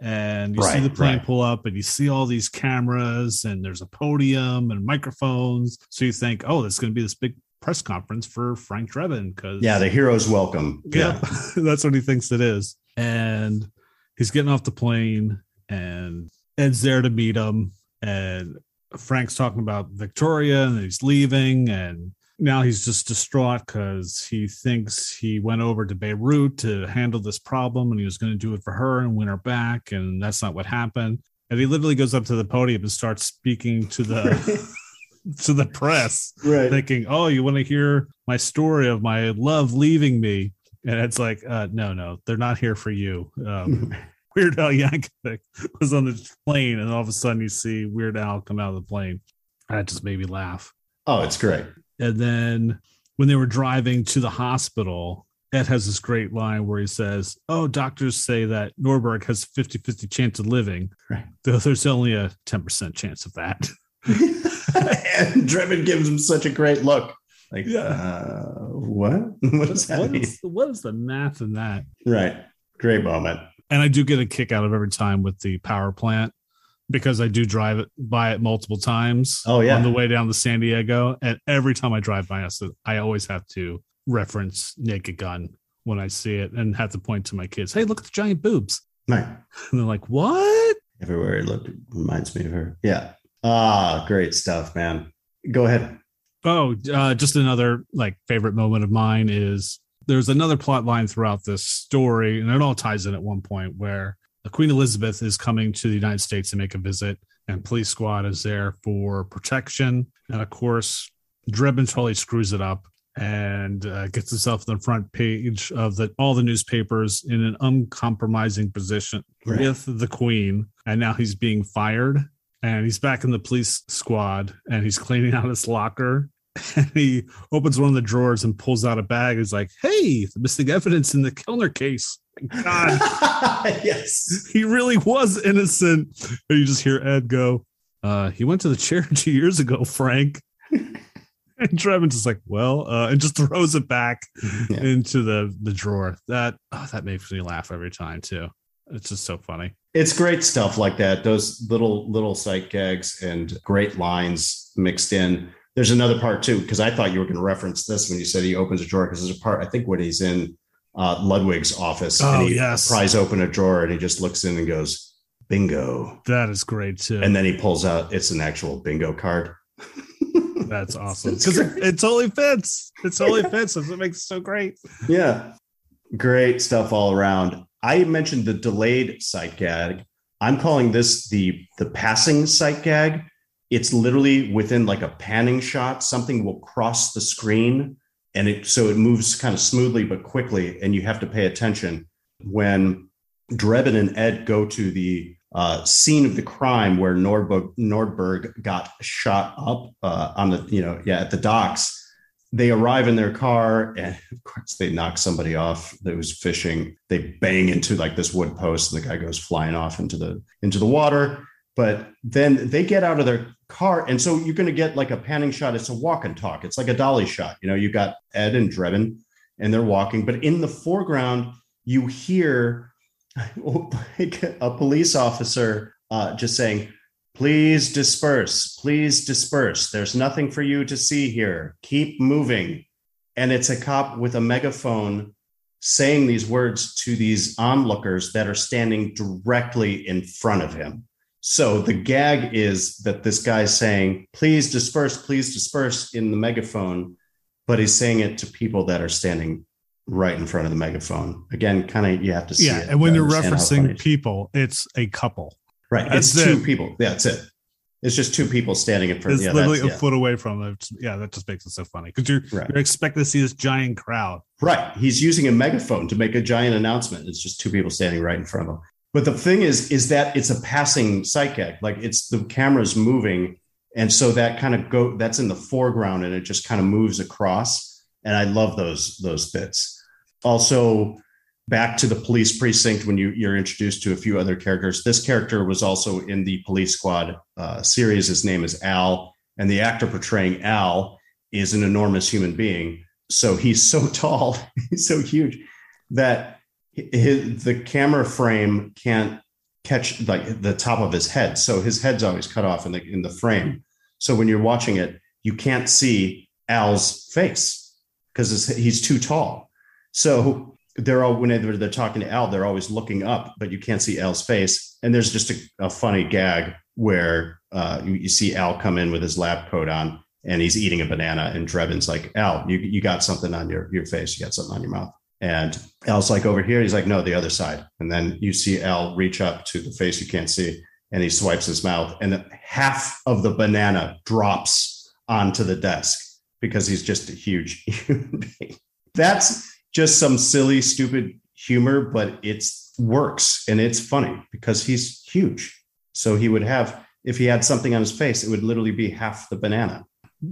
and you right, see the plane right. pull up and you see all these cameras and there's a podium and microphones. So you think oh there's going to be this big press conference for frank drebin because yeah the hero's welcome. Yeah, yeah. *laughs* that's what he thinks it is. And he's getting off the plane and ed's there to meet him. And frank's talking about victoria and he's leaving and now he's just distraught because he thinks he went over to Beirut to handle this problem and he was going to do it for her and win her back. And that's not what happened. And he literally goes up to the podium and starts speaking to the. *laughs* *laughs* to the press, right. thinking, "Oh, you want to hear my story of my love leaving me?" And it's like, uh, "No, no, they're not here for you." Um, *laughs* Weird Al Yankovic was on the plane, and all of a sudden you see Weird Al come out of the plane. That just made me laugh. Oh, it's great. And then when they were driving to the hospital, Ed has this great line where he says, Oh, doctors say that Nordberg has 50 50 chance of living, right. though there's only a 10% chance of that. *laughs* and Drebin gives him such a great look. Like, yeah. Uh, what? *laughs* What does that what mean? Is, what is the math in that? Right. Great moment. And I do get a kick out of every time with the power plant because I do drive it by it multiple times. Oh, yeah. on the way down to San Diego, and every time I drive by us, I always have to reference Naked Gun when I see it, and have to point to my kids, "Hey, look at the giant boobs!" Right. And they're like, "What?" Everywhere I look, reminds me of her. Yeah. Ah, great stuff, man. Go ahead. Oh, uh, just another like favorite moment of mine is there's another plot line throughout this story, and it all ties in at one point where the Queen Elizabeth is coming to the United States to make a visit, and police squad is there for protection. And of course, Drebin totally screws it up and uh, gets himself on the front page of the all the newspapers in an uncompromising position Right. with the Queen. And now he's being fired, and he's back in the police squad, and he's cleaning out his locker. And *laughs* he opens one of the drawers and pulls out a bag. He's like, "Hey, the missing evidence in the Kellner case." God, *laughs* yes. he really was innocent. And you just hear Ed go, uh, he went to the chair *laughs* two years ago, Frank. and Drebin's just like, well, uh, and just throws it back Yeah. into the the drawer. That oh, that makes me laugh every time too. It's just so funny. It's great stuff like that. Those little little sight gags and great lines mixed in. There's another part too, because I thought you were going to reference this when you said he opens a drawer. Because there's a part I think when he's in uh, Ludwig's office Oh, and he yes. pries open a drawer and he just looks in and goes, "Bingo!" That is great too. And then he pulls out it's an actual bingo card. *laughs* *laughs* That's awesome because it, it totally fits. It totally fits. That's what makes it so great. Yeah. Great stuff all around. I mentioned the delayed sight gag. I'm calling this the the passing sight gag. It's literally within like a panning shot, something will cross the screen and it so it moves kind of smoothly but quickly and you have to pay attention. When Drebin and Ed go to the uh, scene of the crime where Nordberg, Nordberg got shot up uh, on the you know yeah at the docks they arrive in their car and of course they knock somebody off that was fishing. They bang into like this wood post and the guy goes flying off into the into the water. But then they get out of their car and so you're going to get like a panning shot it's a walk and talk it's like a dolly shot you know you got ed and drebin and they're walking but in the foreground you hear like *laughs* a police officer uh, just saying Please disperse. Please disperse. There's nothing for you to see here. Keep moving. And it's a cop with a megaphone saying these words to these onlookers that are standing directly in front of him. So the gag is that this guy's saying, please disperse, please disperse in the megaphone, but he's saying it to people that are standing right in front of the megaphone. Again, kind of you have to see Yeah, it and when you're it referencing people, it's a couple. Right. That's it's two it. people. Yeah, that's it. It's just two people standing in front. It's yeah, literally a yeah. foot away from them. Yeah, that just makes it so funny because you're Right. you're expecting to see this giant crowd. Right. He's using a megaphone to make a giant announcement. It's just two people standing right in front of him. But the thing is, is that it's a passing gag. Like it's the camera's moving. And so that kind of go that's in the foreground and it just kind of moves across. And I love those those bits. Also, back to the police precinct when you, you're introduced to a few other characters. This character was also in the police squad uh, series. His name is Al, and the actor portraying Al is an enormous human being. So he's so *laughs* tall, he's so huge that his, the camera frame can't catch like the top of his head. So his head's always cut off in the in the frame. So when you're watching it, you can't see Al's face because he's too tall. So they're all whenever they're talking to Al, they're always looking up, but you can't see Al's face. And there's just a, a funny gag where uh, you, you see Al come in with his lab coat on and he's eating a banana, and Drebin's like, Al, you, you got something on your, your face, you got something on your mouth. And Al's like, over here. He's like, no, the other side. And then you see Al reach up to the face you can't see, and he swipes his mouth, and half of the banana drops onto the desk because he's just a huge *laughs* human being. That's just some silly, stupid humor, but it's works and it's funny because he's huge. So he would have, if he had something on his face, it would literally be half the banana.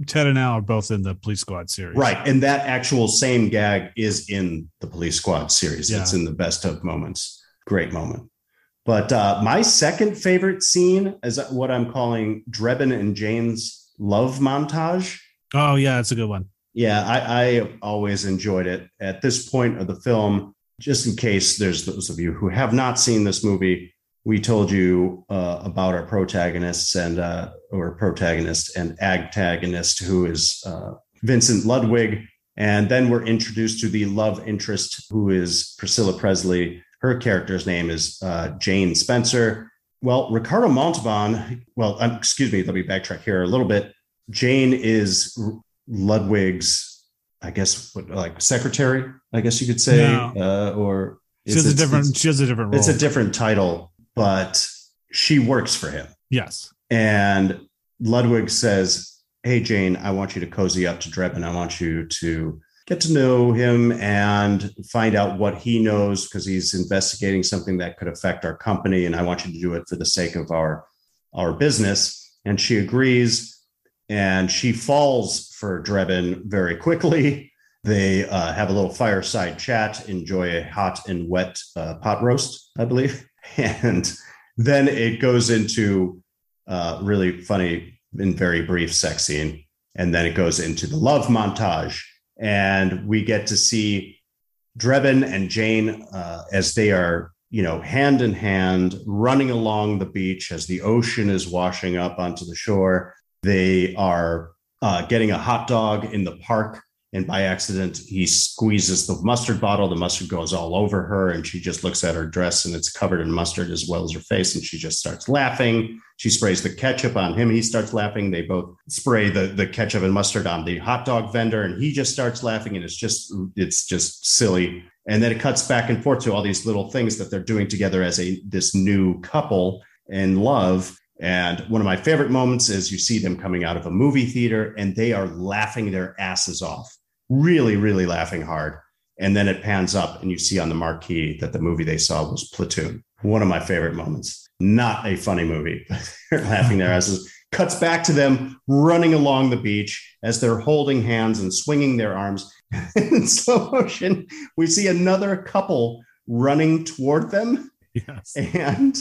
Ted and Al are both in the Police Squad series. Right. And that actual same gag is in the Police Squad series. Yeah. It's in the best of moments. Great moment. But uh, my second favorite scene is what I'm calling Drebin and Jane's love montage. Oh yeah, that's a good one. Yeah, I, I always enjoyed it. At this point of the film, just in case there's those of you who have not seen this movie, we told you uh, about our protagonists and uh, or protagonist and antagonist, who is uh, Vincent Ludwig, and then we're introduced to the love interest, who is Priscilla Presley. Her character's name is uh, Jane Spencer. Well, Ricardo Montalban. Well, um, excuse me. Let me backtrack here a little bit. Jane is Ludwig's, I guess, what, like secretary. I guess you could say, no. uh, or she has a different. She has a different. Role. It's a different title, but she works for him. Yes. And Ludwig says, "Hey Jane, I want you to cozy up to Drebin. I want you to get to know him and find out what he knows because he's investigating something that could affect our company, and I want you to do it for the sake of our our business." And she agrees, and she falls for Drebin very quickly *laughs* they uh, have a little fireside chat, enjoy a hot and wet uh, pot roast, I believe. And then it goes into uh, really funny and very brief sex scene. And then it goes into the love montage. And we get to see Drebin and Jane uh, as they are, you know, hand in hand, running along the beach as the ocean is washing up onto the shore. They are uh, getting a hot dog in the park and by accident he squeezes the mustard bottle. The mustard goes all over her and she just looks at her dress and it's covered in mustard as well as her face and she just starts laughing. She sprays the ketchup on him he starts laughing. They both spray the, the ketchup and mustard on the hot dog vendor and he just starts laughing and it's just it's just silly. And then it cuts back and forth to all these little things that they're doing together as a this new couple in love. And one of my favorite moments is you see them coming out of a movie theater and they are laughing their asses off really, really laughing hard. And then it pans up and you see on the marquee that the movie they saw was Platoon. One of my favorite moments. Not a funny movie, *laughs* but they're laughing their asses. Cuts back to them running along the beach as they're holding hands and swinging their arms. *laughs* in slow motion, we see another couple running toward them. Yes. And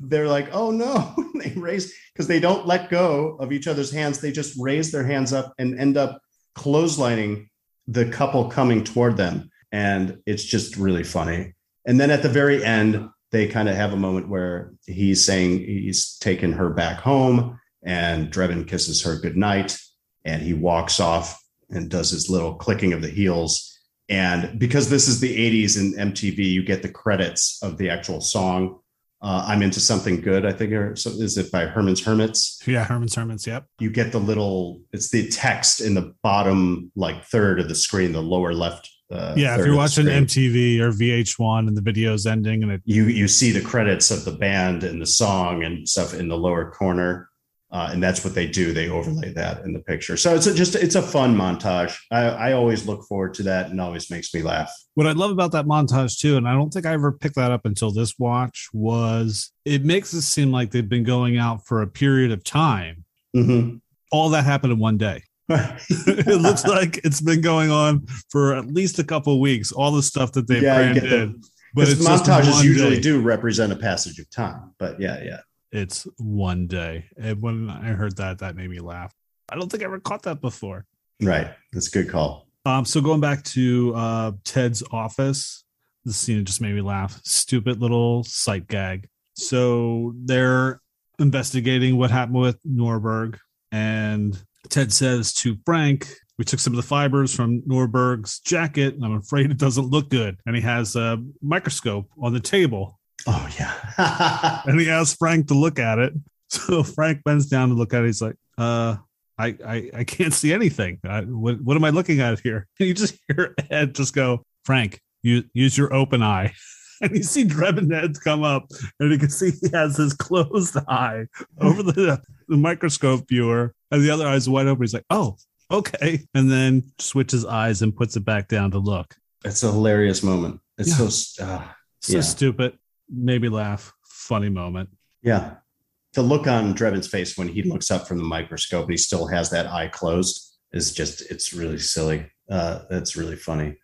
they're like, oh no. *laughs* they raise because they don't let go of each other's hands. They just raise their hands up and end up clotheslining the couple coming toward them. And it's just really funny. And then at the very end, they kind of have a moment where he's saying he's taken her back home and Drebin kisses her goodnight and he walks off and does his little clicking of the heels. And because this is the 80s and MTV, you get the credits of the actual song uh, I'm into something good. I think, or so, is it by Herman's Hermits? Yeah, Herman's Hermits. Yep. You get the little. It's the text in the bottom like third of the screen, the lower left. Uh, yeah, if you're watching MTV or VH1 and the video's ending, and it you you see the credits of the band and the song and stuff in the lower corner. Uh, and that's what they do. They overlay that in the picture. So it's a, just it's a fun montage. I, I always look forward to that, and always makes me laugh. What I love about that montage too, and I don't think I ever picked that up until this watch, was it makes it seem like they've been going out for a period of time. Mm-hmm. All that happened in one day. *laughs* it looks like it's been going on for at least a couple weeks. All the stuff that they've yeah, branded, but montages usually day. do represent a passage of time. But yeah, yeah it's one day. And when I heard that, that made me laugh. I don't think I ever caught that before. Right. That's a good call. Um, so going back to uh, Ted's office, the scene just made me laugh. Stupid little sight gag. So they're investigating what happened with Nordberg, and Ted says to Frank, "We took some of the fibers from Nordberg's jacket, and I'm afraid it doesn't look good." And he has a microscope on the table, Oh yeah. *laughs* and he asks Frank to look at it. *laughs* So Frank bends down to look at it. He's like, uh, I, I, I can't see anything. I, what, what am I looking at here? And *laughs* you just hear Ed just go, Frank, you use your open eye. And you see Drebin Ed come up, and you can see he has his closed eye over the, the microscope viewer, and the other eye's wide open. He's like, oh, okay. And then switches eyes and puts it back down to look. It's a hilarious moment. It's yeah. so uh, so yeah. stupid maybe laugh, funny moment. Yeah. The look on Drebin's face when he looks up from the microscope and he still has that eye closed is just, it's really silly. Uh, that's really funny.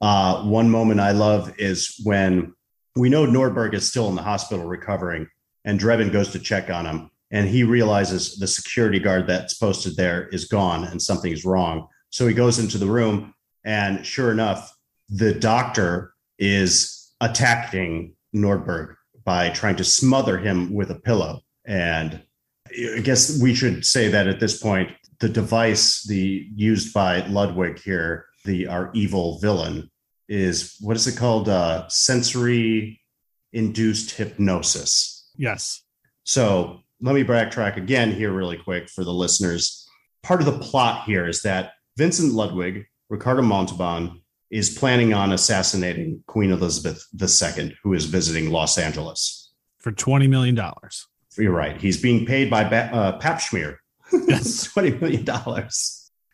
Uh, one moment I love is when we know Nordberg is still in the hospital recovering, and Drebin goes to check on him, and he realizes the security guard that's posted there is gone and something's wrong. So he goes into the room, and sure enough, the doctor is attacking Nordberg by trying to smother him with a pillow. And I guess we should say that at this point, the device the used by Ludwig here, the our evil villain, is what is it called? Uh, sensory induced hypnosis. Yes. So let me backtrack again here, really quick, for the listeners. Part of the plot here is that Vincent Ludwig, Ricardo Montalban, is planning on assassinating Queen Elizabeth II, who is visiting Los Angeles for $20 million. You're right. He's being paid by uh, Pap Schmear yes. *laughs* $20 million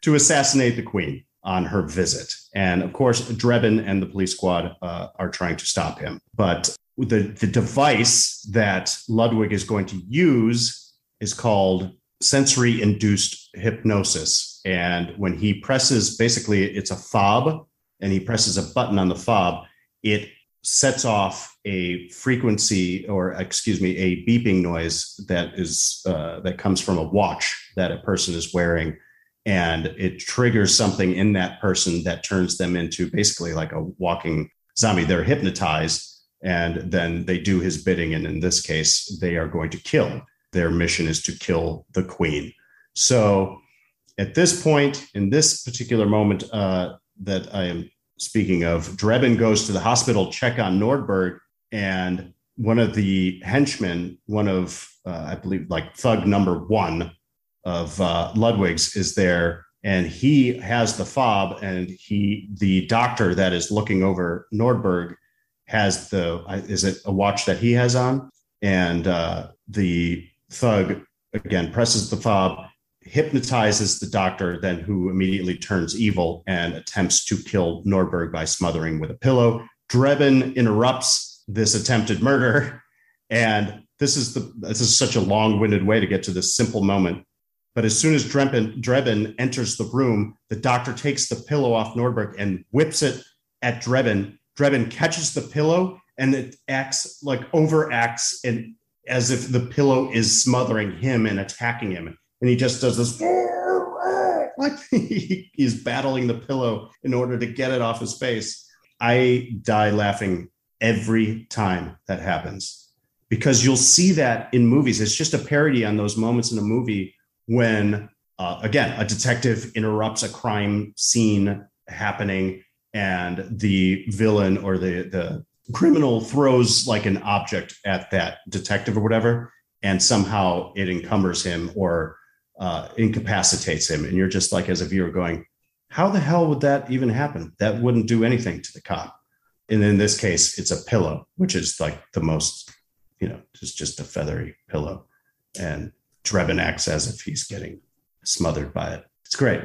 to assassinate the Queen on her visit. And of course, Drebin and the police squad uh, are trying to stop him. But the, the device that Ludwig is going to use is called sensory induced hypnosis. And when he presses, basically, it's a fob, and he presses a button on the fob, it sets off a frequency or excuse me a beeping noise that is uh, that comes from a watch that a person is wearing. And it triggers something in that person that turns them into basically like a walking zombie. They're hypnotized and then they do his bidding. And in this case they are going to kill. Their mission is to kill the queen. So at this point in this particular moment uh, that i am speaking of drebin goes to the hospital check on nordberg and one of the henchmen one of uh, i believe like thug number one of uh, ludwig's is there and he has the fob and he the doctor that is looking over nordberg has the is it a watch that he has on? And uh, the thug again presses the fob hypnotizes the doctor then who immediately turns evil and attempts to kill nordberg by smothering with a pillow. Drebin interrupts this attempted murder. And this is the this is such a long-winded way to get to this simple moment. But as soon as drebin, drebin enters the room the doctor takes the pillow off nordberg and whips it at drebin. Drebin catches the pillow and it acts like overacts and as if the pillow is smothering him and attacking him. And he just does this *laughs* like *laughs* he's battling the pillow in order to get it off his face. I die laughing every time that happens because you'll see that in movies. It's just a parody on those moments in a movie when, uh, again, a detective interrupts a crime scene happening and the villain or the the criminal throws like an object at that detective or whatever, and somehow it encumbers him or uh, incapacitates him, and you're just like as a viewer going, "How the hell would that even happen? That wouldn't do anything to the cop." And in this case, it's a pillow, which is like the most, you know, just just a feathery pillow, and Drebin acts as if he's getting smothered by it. It's great.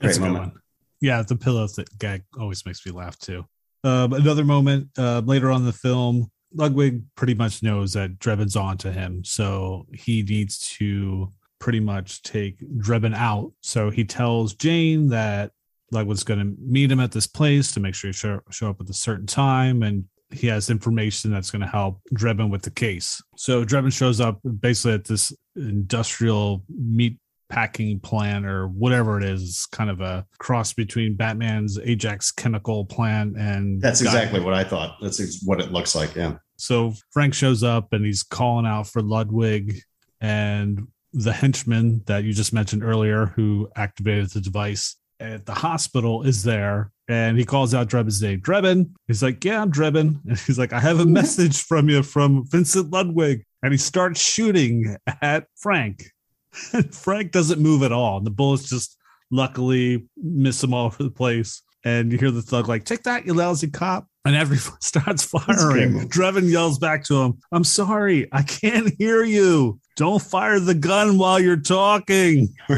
Great moment yeah, the pillow th- gag always makes me laugh too. Uh, another moment uh, later on the film, Ludwig pretty much knows that Drebin's on to him, so he needs to pretty much take Drebin out. So he tells Jane that Ludwig's going to meet him at this place to make sure he show, show up at a certain time, and he has information that's going to help Drebin with the case. So Drebin shows up basically at this industrial meat packing plant or whatever it is, kind of a cross between Batman's Ajax chemical plant and that's exactly what I thought. That's what it looks like. Yeah. So Frank shows up and he's calling out for Ludwig and the henchman that you just mentioned earlier who activated the device at the hospital is there and he calls out Drebin's name. Drebin. He's like, Yeah, I'm Drebin. *laughs* And he's like, I have a *laughs* message from you from Vincent Ludwig. And he starts shooting at Frank. *laughs* And Frank doesn't move at all. And the bullets just luckily miss him all over the place. And you hear the thug like, "Take that, you lousy cop!" And everyone *laughs* starts firing. Drebin yells back to him, "I'm sorry, I can't hear you. Don't fire the gun while you're talking." *laughs*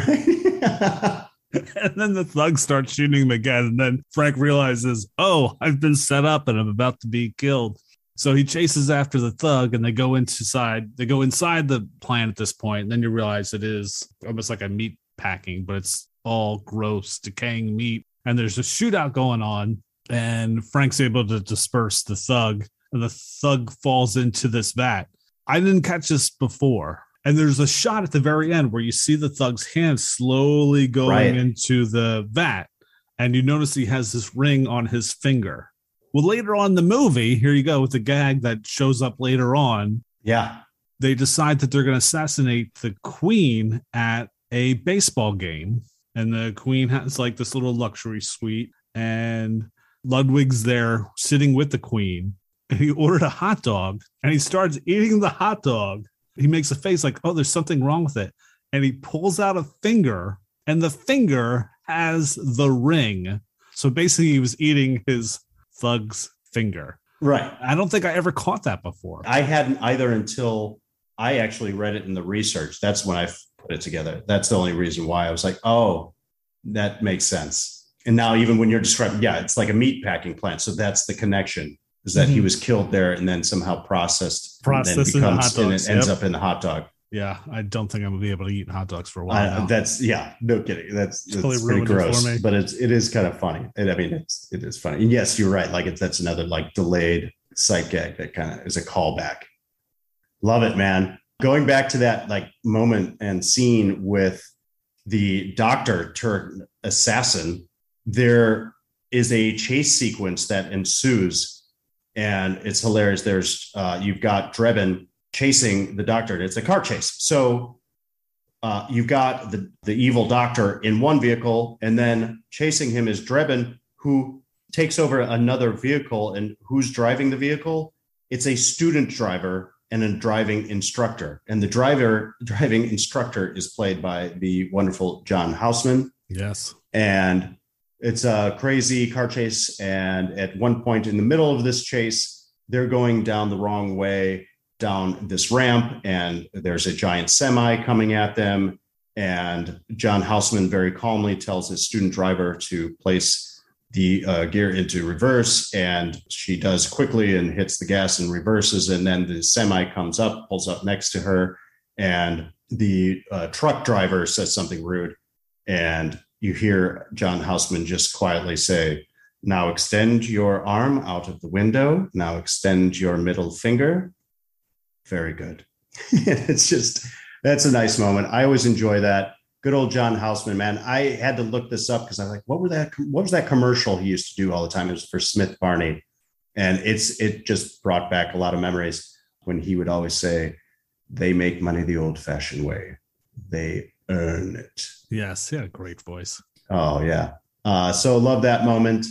*laughs* and then the thug starts shooting him again. And then Frank realizes, "Oh, I've been set up, and I'm about to be killed." So he chases after the thug and they go inside. They go inside the plant at this point, and then you realize it is almost like a meat packing, but it's all gross, decaying meat. And there's a shootout going on, and Frank's able to disperse the thug, and the thug falls into this vat. I didn't catch this before. And there's a shot at the very end where you see the thug's hand slowly going right. into the vat, and you notice he has this ring on his finger Well, later on in the movie, here you go with the gag that shows up later on. Yeah. They decide that they're going to assassinate the queen at a baseball game. And the queen has like this little luxury suite, and Ludwig's there sitting with the queen. And he ordered a hot dog and he starts eating the hot dog. He makes a face like, oh, there's something wrong with it. And he pulls out a finger, and the finger has the ring. So basically, he was eating his thug's finger. Right. I don't think I ever caught that before. I hadn't either until I actually read it in the research. That's when I put it together. That's the only reason why I was like, oh, that makes sense. And now, even when you're describing, yeah, it's like a meat packing plant. So that's the connection is that mm-hmm. he was killed there and then somehow processed, processed and, becomes, and it ends yep. up in the hot dog. Yeah, I don't think I'm gonna be able to eat hot dogs for a while. Uh, that's yeah, no kidding. That's, that's pretty gross, it but it's it is kind of funny. And I mean, it's it is funny. And yes, you're right. Like it's that's another like delayed sight gag that kind of is a callback. Love it, man. Going back to that like moment and scene with the doctor turned assassin, there is a chase sequence that ensues, and it's hilarious. There's uh, you've got Drebin chasing the doctor. It's a car chase. So uh, you've got the, the evil doctor in one vehicle, and then chasing him is Drebin, who takes over another vehicle. And who's driving the vehicle? It's a student driver and a driving instructor. And the driver, *laughs* driving instructor, is played by the wonderful John Houseman. Yes. And it's a crazy car chase. And at one point in the middle of this chase, they're going down the wrong way down this ramp and there's a giant semi coming at them. And John Houseman very calmly tells his student driver to place the uh, gear into reverse. And she does quickly and hits the gas and reverses. And then the semi comes up, pulls up next to her. And the uh, truck driver says something rude. And you hear John Houseman just quietly say, Now extend your arm out of the window. Now extend your middle finger very good. *laughs* it's just that's a nice moment. I always enjoy that. Good old John Houseman, man. I had to look this up because I was like, what were that? What was that commercial he used to do all the time? It was for Smith Barney, and it's it just brought back a lot of memories when he would always say, "They make money the old-fashioned way. They earn it." Yes, a great voice. Oh yeah. Uh, so love that moment.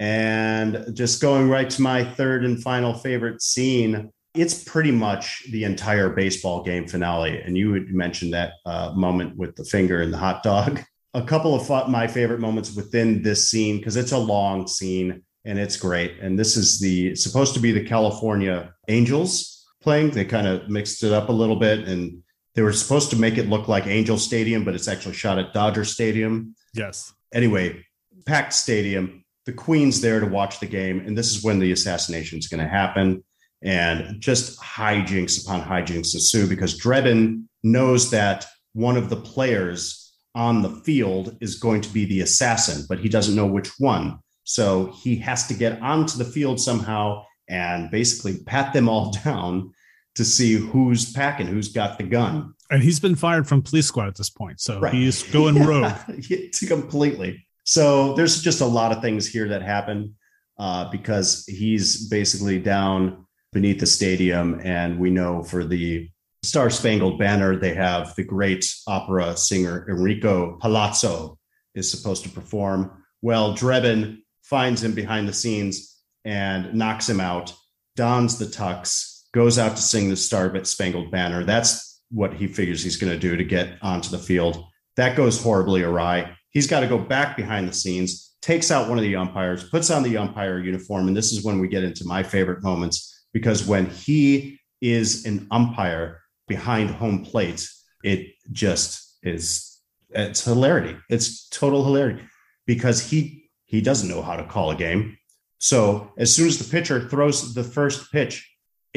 And just going right to my third and final favorite scene it's pretty much the entire baseball game finale. And you had mentioned that uh, moment with the finger and the hot dog. A couple of my favorite moments within this scene because it's a long scene and it's great. And this is the supposed to be the California Angels playing. They kind of mixed it up a little bit and they were supposed to make it look like Angel Stadium, but it's actually shot at Dodger Stadium. Yes. Anyway, packed stadium. The Queen's there to watch the game, and this is when the assassination is going to happen and just hijinks upon hijinks ensue because Drebin knows that one of the players on the field is going to be the assassin, but he doesn't know which one. So he has to get onto the field somehow and basically pat them all *laughs* down to see who's packing, who's got the gun. And he's been fired from police squad at this point. So right. he's going *laughs* rogue. *laughs* completely. So there's just a lot of things here that happen uh, because he's basically down beneath the stadium. And we know for the Star Spangled Banner, they have the great opera singer Enrico Palazzo is supposed to perform. Well, Drebin finds him behind the scenes and knocks him out, dons the tux, goes out to sing the Star Spangled Banner. That's what he figures he's going to do to get onto the field. That goes horribly awry. He's got to go back behind the scenes, takes out one of the umpires, puts on the umpire uniform. And this is when we get into my favorite moments because when he is an umpire behind home plate, it just is it's hilarity. It's total hilarity because he he doesn't know how to call a game. So as soon as the pitcher throws the first pitch,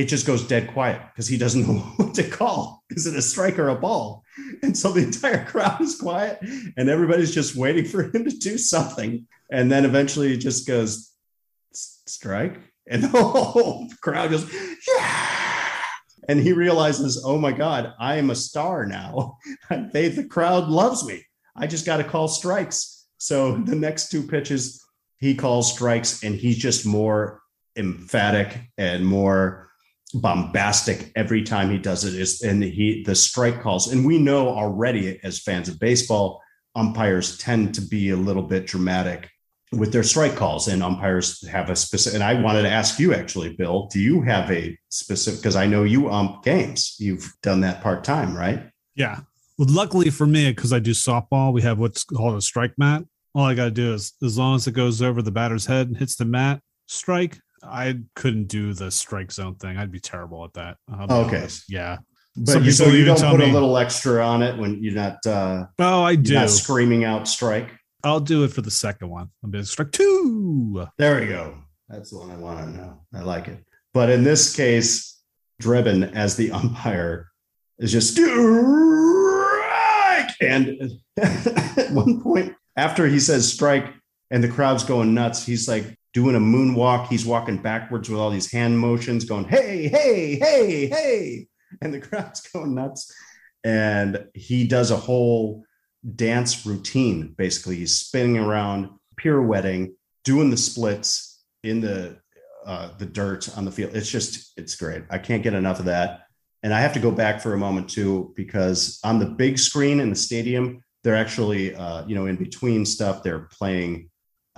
it just goes dead quiet because he doesn't *laughs* know what to call. Is it a strike or a ball? And so the *laughs* entire crowd is quiet and everybody's just waiting for him to do something. And then eventually it just goes strike and the *laughs* whole crowd goes, yeah. And he realizes, oh my God, I am a star now. they, the crowd loves me. I just got to call strikes. So the next two pitches, he calls strikes and he's just more emphatic and more bombastic every time he does it is and he the strike calls and we know already as fans of baseball umpires tend to be a little bit dramatic with their strike calls and umpires have a specific and i wanted to ask you actually bill do you have a specific because i know you ump games. You've done that part-time right? Yeah. Well luckily for me because i do softball we have what's called a strike mat. All i got to do is as long as it goes over the batter's head and hits the mat strike I couldn't do the strike zone thing. I'd be terrible at that. Okay. Honest. Yeah. But Some you, so you don't put me, a little extra on it when you're not. Uh, oh, I do. screaming out strike. I'll do it for the second one. I'll be strike two. There we go. That's the one I want to know. I like it. But in this case, Drebin as the umpire is just strike. And *laughs* at one point, after he says strike and the crowd's going nuts, he's like, doing a moonwalk. He's walking backwards with all these hand motions, going, hey, hey, hey, hey. And the crowd's *laughs* going nuts. And he does a whole dance routine. Basically, he's spinning around, pirouetting, doing the splits in the uh, the dirt on the field. It's just, it's great. I can't get enough of that. And I have to go back for a moment too, because on the big screen in the stadium, they're actually, uh, you know, in between stuff, they're playing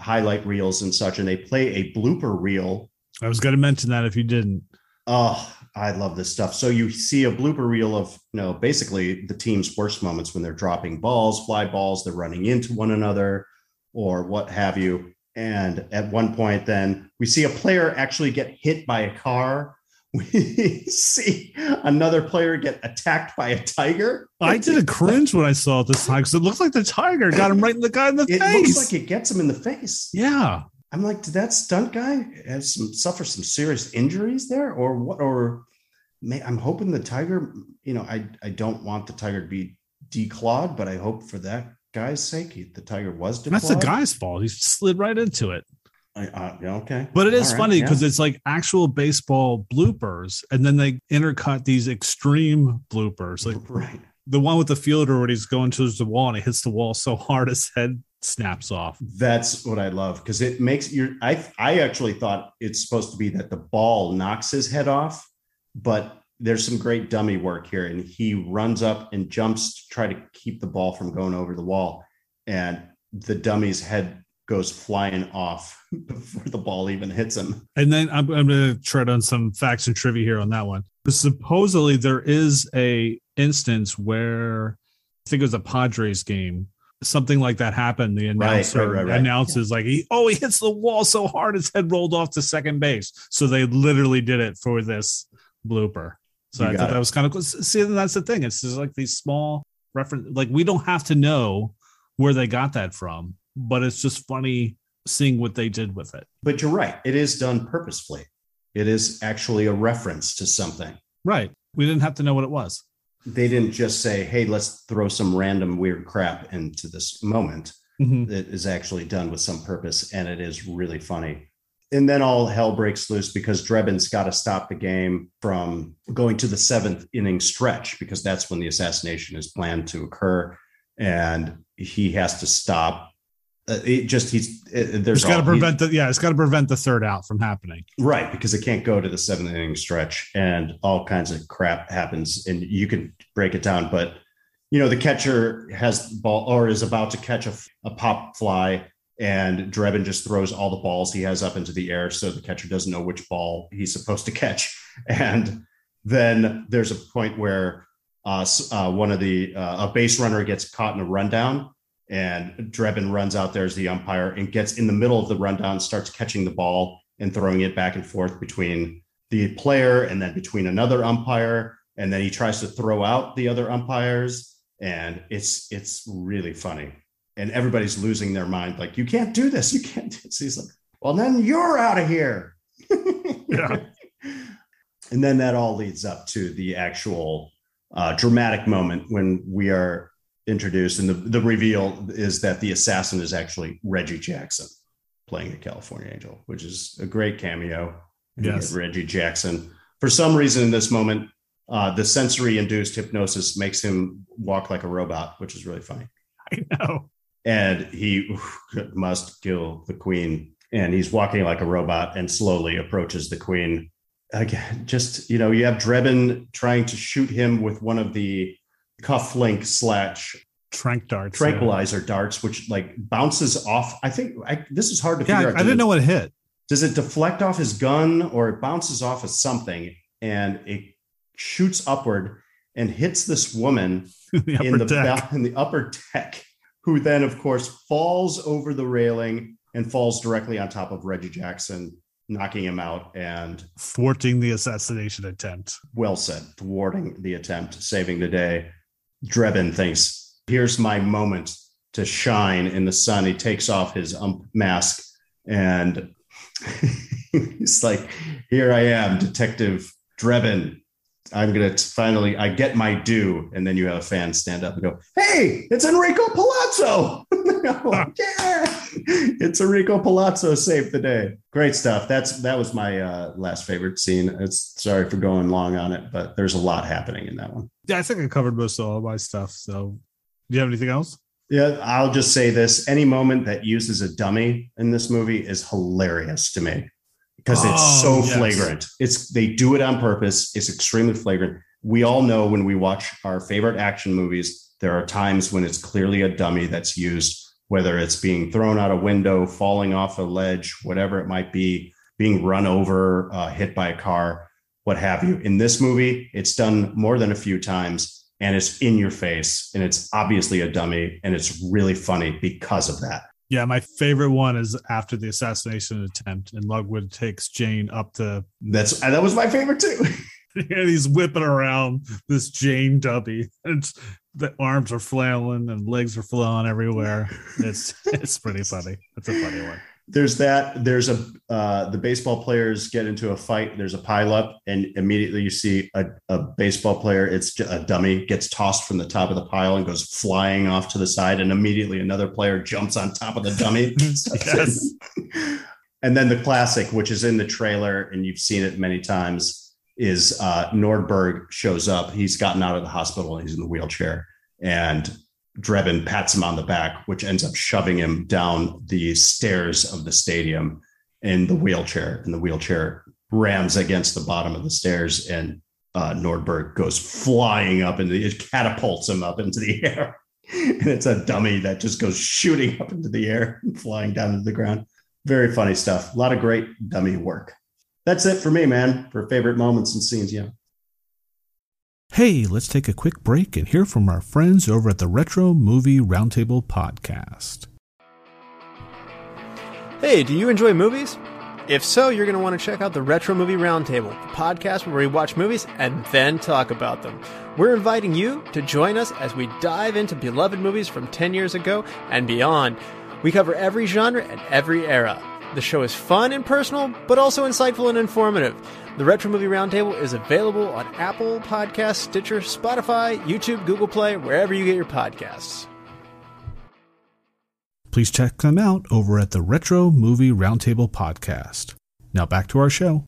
highlight reels and such, and they play a blooper reel. I was going to mention that if you didn't. Oh, I love this stuff. So you see a blooper reel of, you know, basically the team's worst moments when they're dropping balls, fly balls, they're running into one another, or what have you. And at one point, then we see a player actually get hit by a car we *laughs* see another player get attacked by a tiger. I did a cringe when I saw this time because it looks like the tiger got him right in the guy in the it face. It looks like it gets him in the face. Yeah. I'm like, did that stunt guy have some suffer some serious injuries there, or what? Or may, I'm hoping the tiger. You know, I I don't want the tiger to be declawed, but I hope for that guy's sake, he, the tiger was declawed. That's the guy's fault. He slid right into it. I, uh, okay. But it is right, funny because yeah. it's like actual baseball bloopers, and then they intercut these extreme bloopers. Like *laughs* right. the one with the fielder where he's going towards the wall and he hits the wall so hard his head snaps off. That's what I love because it makes your. I I actually thought it's supposed to be that the ball knocks his head off, but there's some great dummy work here, and he runs up and jumps to try to keep the ball from going over the wall, and the dummy's head goes flying off *laughs* before the ball even hits him. And then I'm, I'm going to tread on some facts and trivia here on that one. But supposedly there is a instance where I think it was a Padres game. Something like that happened. The announcer right, right, right, announces like he oh he hits the wall so hard his head rolled off to second base. So they literally did it for this blooper. So you I thought it. that was kind of cool. See, that's the thing. It's just like these small reference. Like we don't have to know where they got that from but it's just funny seeing what they did with it. But you're right. It is done purposefully. It is actually a reference to something. Right. We didn't have to know what it was. They didn't just say, hey, let's throw some random weird crap into this moment. Mm-hmm. It is actually done with some purpose and it is really funny. And then all hell breaks loose because Drebin's got to stop the game from going to the seventh inning stretch because that's when the assassination is planned to occur. And he has to stop uh, it just he's it, there's got to prevent the yeah it's got to prevent the third out from happening. Right because it can't go to the seventh inning stretch and all kinds of crap happens and you can break it down but you know the catcher has ball or is about to catch a, a pop fly and Drebin just throws all the balls he has up into the air so the catcher doesn't know which ball he's supposed to catch. *laughs* And then there's a point where uh, uh, one of the uh, a base runner gets caught in a rundown and Drebin runs out there as the umpire and gets in the middle of the rundown, starts catching the ball and throwing it back and forth between the player and then between another umpire. And then he tries to throw out the other umpires. And it's it's really funny. And everybody's losing their mind, like, you can't do this. You can't do this. He's like, well, then you're out of here. *laughs* yeah. And then that all leads up to the actual uh, dramatic moment when we are introduced, and the, the reveal is that the assassin is actually Reggie Jackson playing the California Angel, which is a great cameo. Yes, Reggie Jackson. For some reason, in this moment, uh, the sensory induced hypnosis makes him walk like a robot, which is really funny. I know. And he must kill the queen. and he's walking like a robot and slowly approaches the queen. Again, just you know, you have Drebin trying to shoot him with one of the cufflink slash Trank darts. tranquilizer darts, which like bounces off. I think I, this is hard to Yeah, figure I, out. I didn't know what hit. Does it deflect off his gun or it bounces off of something and it shoots upward and hits this woman *laughs* the in the deck. in the upper deck, who then, of course, falls over the railing and falls directly on top of Reggie Jackson, knocking him out. And thwarting the assassination attempt. well said, thwarting the attempt, saving the day. Drebin thinks, "Here's my moment to shine in the sun." He takes off his ump mask and *laughs* he's like, "Here I am, Detective Drebin. I'm gonna finally, I get my due." And then you have a fan stand up and go, "Hey, it's Enrico Palazzo!" *laughs* yeah, it's Enrico Palazzo saved the day. Great stuff. That's that was my uh, last favorite scene. It's sorry for going long on it, but there's a lot happening in that one. Yeah, I think I covered most of all my stuff. So, do you have anything else? Yeah, I'll just say this: any moment that uses a dummy in this movie is hilarious to me because it's Oh, so yes. flagrant. It's they do it on purpose. It's extremely flagrant. We all know when we watch our favorite action movies, there are times when it's clearly a dummy that's used, whether it's being thrown out a window, falling off a ledge, whatever it might be, being run over, uh, hit by a car, what have you. In this movie, it's done more than a few times and it's in your face and it's obviously a dummy and it's really funny because of that. Yeah, my favorite one is after the assassination attempt, and Ludwig takes Jane up to, That's that was my favorite too. *laughs* and he's whipping around this Jane dummy. It's, the arms are flailing and legs are flailing everywhere. *laughs* It's it's pretty funny. It's a funny one. There's that. There's a uh, the baseball players get into a fight. There's a pileup, and immediately you see a, a baseball player. It's a dummy gets tossed from the top of the pile and goes flying off to the side, and immediately another player jumps on top of the dummy. *laughs* *laughs* Yes. and then the classic, which is in the trailer, and you've seen it many times, is uh, Nordberg shows up. He's gotten out of the hospital. He's in the wheelchair, and Drebin pats him on the back, which ends up shoving him down the stairs of the stadium in the wheelchair. And the wheelchair rams against the bottom of the stairs, and uh, Nordberg goes flying up into the, it catapults him up into the *laughs* air. And it's a dummy that just goes shooting up into the air and flying down to the ground. Very funny stuff. A lot of great dummy work. That's it for me, man, for favorite moments and scenes. Yeah. Hey, let's take a quick break and hear from our friends over at the Retro Movie Roundtable podcast. Hey, do you enjoy movies? If so, you're going to want to check out the Retro Movie Roundtable, the podcast where we watch movies and then talk about them. We're inviting you to join us as we dive into beloved movies from 10 years ago and beyond. We cover every genre and every era. The show is fun and personal, but also insightful and informative. The Retro Movie Roundtable is available on Apple Podcasts, Stitcher, Spotify, YouTube, Google Play, wherever you get your podcasts. Please check them out over at the Retro Movie Roundtable podcast. Now back to our show.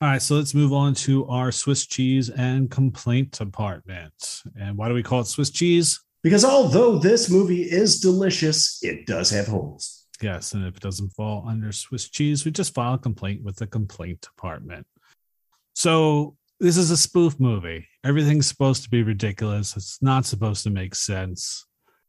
All right, so let's move on to our Swiss cheese and complaint department. And why do we call it Swiss cheese? Because although this movie is delicious, it does have holes. Yes, and if it doesn't fall under Swiss cheese, we just file a complaint with the complaint department. So this is a spoof movie. Everything's supposed to be ridiculous. It's not supposed to make sense.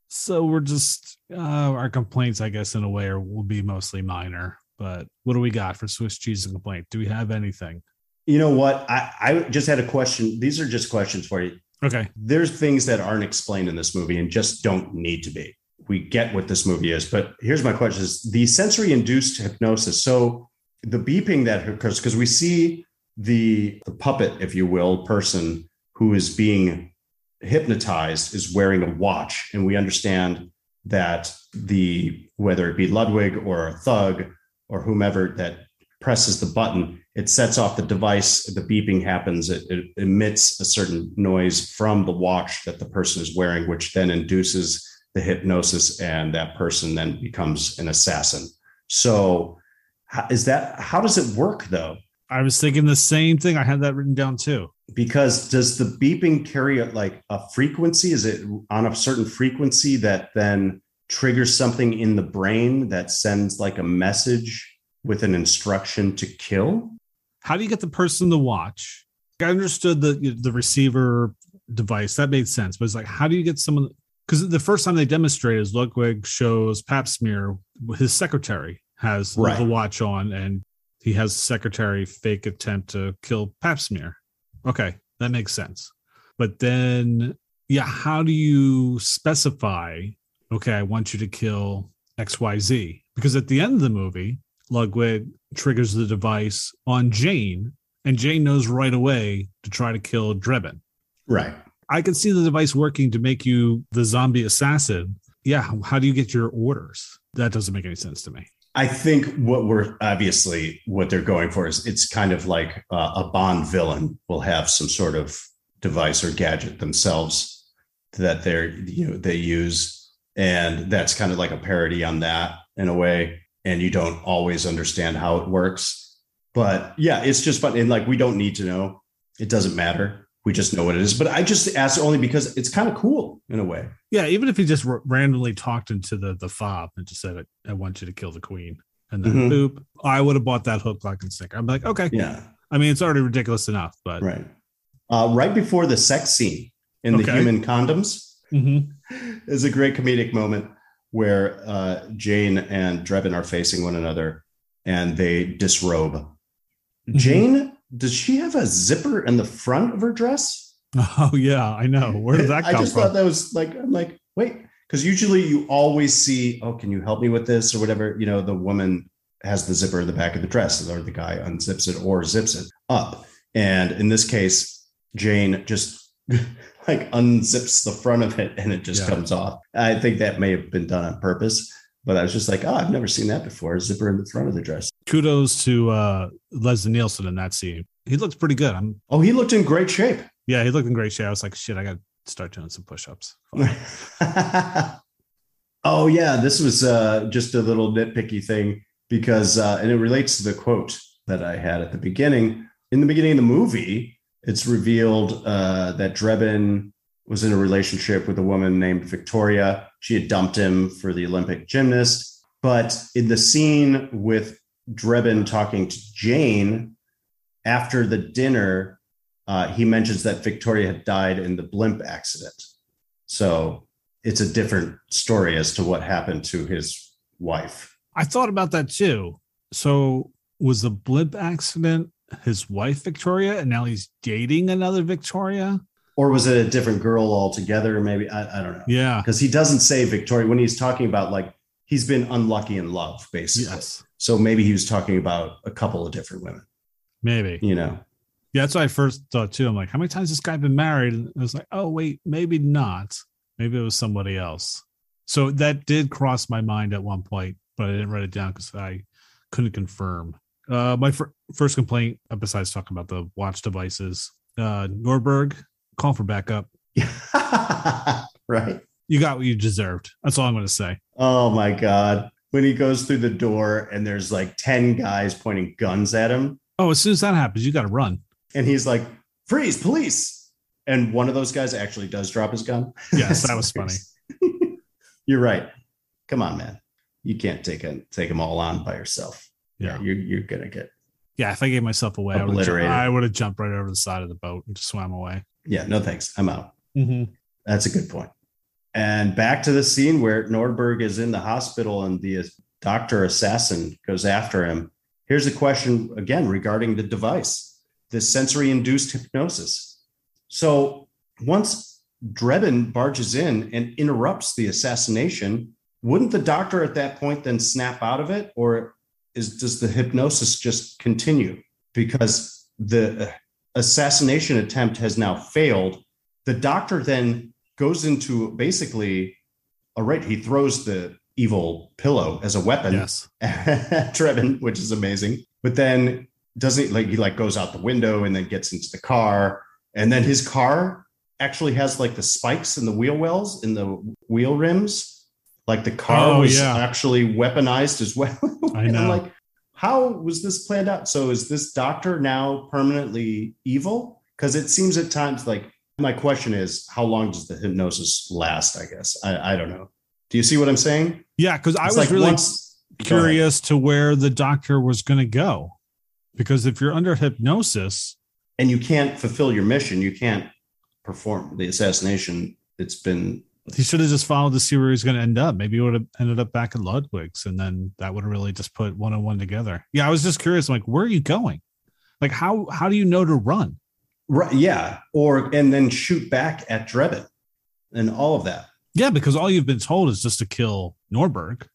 So we're just uh, our complaints, I guess, in a way, are, will be mostly minor. But what do we got for Swiss cheese and complaint? Do we have anything? You know what? I, I just had a question. These are just questions for you. Okay, There's things that aren't explained in this movie and just don't need to be. We get what this movie is, but here's my question: Is the sensory induced hypnosis? So the beeping that occurs because we see the, the puppet, if you will, person who is being hypnotized is wearing a watch, and we understand that the whether it be Ludwig or a thug or whomever that presses the button, it sets off the device. The beeping happens. It, it emits a certain noise from the watch that the person is wearing, which then induces the hypnosis, and that person then becomes an assassin. So, is that how does it work though? I was thinking the same thing. I had that written down too. Because does the beeping carry a, like a frequency? Is it on a certain frequency that then triggers something in the brain that sends like a message with an instruction to kill. How do you get the person to watch? I understood the the receiver device that made sense, but it's like, how do you get someone? Because the first time they demonstrate is Ludwig shows Pahpshmir, his secretary has Right. the watch on, and he has secretary fake attempt to kill Pahpshmir. Okay, that makes sense. But then, yeah, how do you specify? Okay, I want you to kill X Y Z because at the end of the movie, Ludwig triggers the device on Jane, and Jane knows right away to try to kill Drebin. Right. I can see the device working to make you the zombie assassin. Yeah, how do you get your orders? That doesn't make any sense to me. I think what we're obviously what they're going for is it's kind of like uh, a Bond villain will have some sort of device or gadget themselves that they're you know they use, and that's kind of like a parody on that in a way. And you don't always understand how it works, but yeah, it's just fun. And like we don't need to know; it doesn't matter. We just know what it is. But I just asked only because it's kind of cool in a way. Yeah, even if he just r- randomly talked into the the fob and just said, "I want you to kill the queen," and then Mhm. boop, I would have bought that hook, line, and sinker. I'm like, okay. Yeah. I mean, it's already ridiculous enough, but Right. Uh, right before the sex scene in the human condoms Mhm. *laughs* is a great comedic moment where uh, Jane and Drebin are facing one another and they disrobe. Mm-hmm. Jane, does she have a zipper in the front of her dress? *laughs* oh yeah, I know. Where did that come I just from? thought that was like, I'm like, wait, because usually you always see, oh, can you help me with this or whatever? You know, the woman has the zipper in the back of the dress, or the guy unzips it or zips it up. And in this case, Jane just *laughs* like unzips the front of it and it just Yeah. comes off. I think that may have been done on purpose, but I was just like, oh, I've never seen that before. A zipper in the front of the dress. Kudos to uh, Leslie Nielsen in that scene. He looks pretty good. I'm Oh, he looked in great shape. yeah, he looked in great shape. I was like, shit, I got to start doing some push-ups. *laughs* oh yeah, this was uh, just a little nitpicky thing because, uh, and it relates to the quote that I had at the beginning. In the beginning of the movie, it's revealed uh, that Drebin was in a relationship with a woman named Victoria. She had dumped him for the Olympic gymnast. But in the scene with Drebin talking to Jane after the dinner, uh, he mentions that Victoria had died in the blimp accident. So it's a different story as to what happened to his wife. I thought about that too. So was the blimp accident his wife Victoria, and now he's dating another Victoria? Or was it a different girl altogether? Maybe I, I don't know. Yeah. Because he doesn't say Victoria when he's talking about like he's been unlucky in love, basically. Yes. So maybe he was talking about a couple of different women, Maybe. you know. Yeah, that's what I first thought too. I'm like, how many times has this guy been married? And I was like, oh wait, maybe not. Maybe it was somebody else. So that did cross my mind at one point, but I didn't write it down because I couldn't confirm. Uh, my fir- first complaint, besides talking about the watch devices, uh, Nordberg, call for backup. *laughs* right. You got what you deserved. That's all I'm going to say. Oh my God. When he goes through the door and there's like 10 guys pointing guns at him, Oh, as soon as that happens, you got to run. and he's like, freeze, police. And one of those guys actually does drop his gun. Yes, that *laughs* was funny. *laughs* You're right. Come on, man. You can't take a, take them all on by yourself. Yeah. You're, you're going to get, Yeah, if I gave myself away, I would have I would have jumped right over the side of the boat and just swam away. Yeah, no thanks. I'm out. Mm-hmm. That's a good point. And back to the scene where Nordberg is in the hospital and the doctor assassin goes after him. Here's a question again regarding the device, the sensory induced hypnosis. So once Drebin barges in and interrupts the assassination, wouldn't the doctor at that point then snap out of it? Or is does the hypnosis just continue? Because the assassination attempt has now failed. The doctor then goes into basically, all right, he throws the evil pillow as a weapon Yes. *laughs* at Drebin, which is amazing. But then doesn't like he like goes out the window and then gets into the car, and then his car actually has like the spikes in the wheel wells in the wheel rims. Like the car Oh, was yeah. actually weaponized as well. *laughs* I know. like, how was this planned out? So is this doctor now permanently evil? Because it seems at times like my question is, how long does the hypnosis last? I guess I, I don't know. Do you see what I'm saying? Yeah, because I was like really once- curious to where the doctor was going to go. Because if you're under hypnosis, and you can't fulfill your mission. You can't perform the assassination. It's been he should have just followed to see where he's going to end up. Maybe he would have ended up back at Ludwig's, and then that would have really just put one on one together. Yeah, I was just curious. I'm like, where are you going? Like, how how do you know to run? right. Yeah, or and then shoot back at Drebin and all of that. Yeah, because all you've been told is just to kill Nordberg.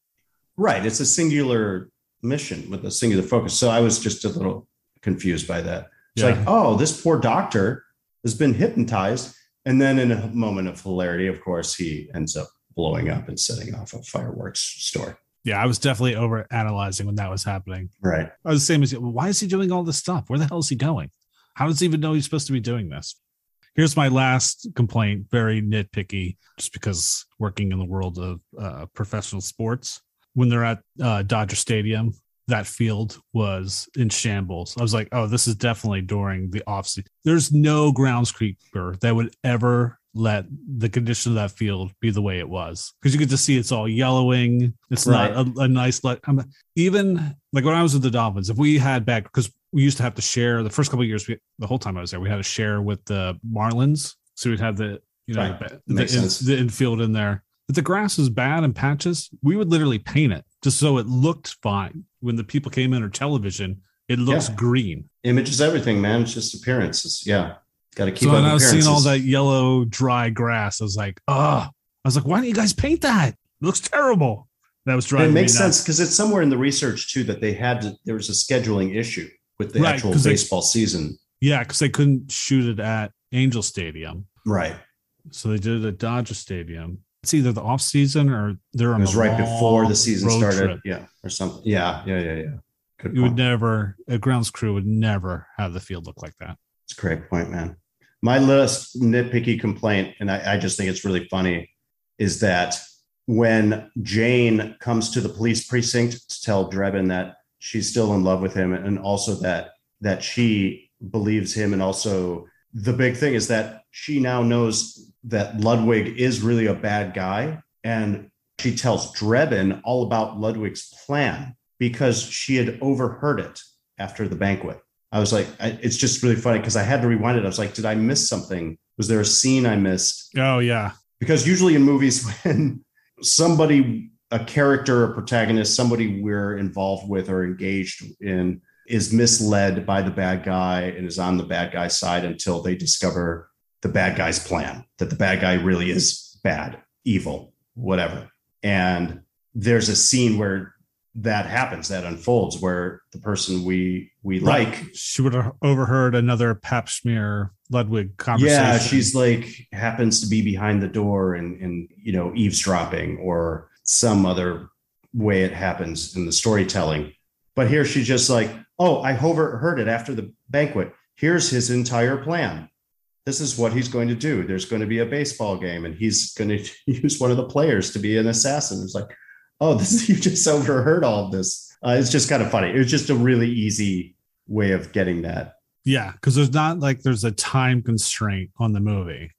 Right. It's a singular mission with a singular focus. So I was just a little confused by that. It's Yeah. like, oh, this poor doctor has been hypnotized. And then in a moment of hilarity, of course, he ends up blowing up and setting off a fireworks store. Yeah, I was definitely over analyzing when that was happening. Right. I was the same as you. Why is he doing all this stuff? Where the hell is he going? How does he even know he's supposed to be doing this? Here's my last complaint, very nitpicky, just because working in the world of uh, professional sports, when they're at uh, Dodger Stadium, that field was in shambles. I was like, oh, this is definitely during the offseason. There's no groundskeeper that would ever let the condition of that field be the way it was because you could just see it's all yellowing. It's Right. not a, a nice let. I'm, even like when I was with the Dolphins, if we had back because we used to have to share the first couple of years, we, the whole time I was there, we had to share with the Marlins. So we'd have the you know Right. the, the, in- the infield in there. If the grass was bad in patches, we would literally paint it just so it looked fine. When the people came in or television, it looks Yeah. green. Image is everything, man. It's just appearances. Yeah. Got to keep so up when I was seeing all that yellow, dry grass, I was like, oh, I was like, why don't you guys paint that? It looks terrible. That was driving it makes sense because it's somewhere in the research too that they had to, there was a scheduling issue with the Right, actual 'cause they- baseball season. Yeah, because they couldn't shoot it at Angel Stadium. Right. So they did it at Dodger Stadium. It's either the off season or they're It was right before the season started. trip. Yeah. Or something. Yeah. Yeah. Yeah. Yeah. Good You would never, a grounds crew would never have the field look like that. It's a great point, man. My last nitpicky complaint, and I, I just think it's really funny, is that when Jane comes to the police precinct to tell Drebin that she's still in love with him, and also that that she believes him, and also the big thing is that she now knows that Ludwig is really a bad guy, and she tells Drebin all about Ludwig's plan because she had overheard it after the banquet. I was like, I, it's just really funny because I had to rewind it. I was like, did I miss something? Was there a scene I missed? Oh, yeah. Because usually in movies, *laughs* when somebody, a character, a protagonist, somebody we're involved with or engaged in is misled by the bad guy and is on the bad guy's side until they discover the bad guy's plan, that the bad guy really is bad, evil, whatever. And there's a scene where that happens, that unfolds, where the person we we like She would have overheard another Pahpshmir Ludwig conversation. yeah she's like happens to be behind the door and and you know eavesdropping or some other way it happens in the storytelling but here she's just like oh i overheard it after the banquet here's his entire plan this is what he's going to do there's going to be a baseball game and he's going *laughs* to use one of the players to be an assassin it's like oh *laughs* this you just overheard all of this uh, it's just kind of funny it was just a really easy way of getting that Yeah, because there's not like there's a time constraint on the movie.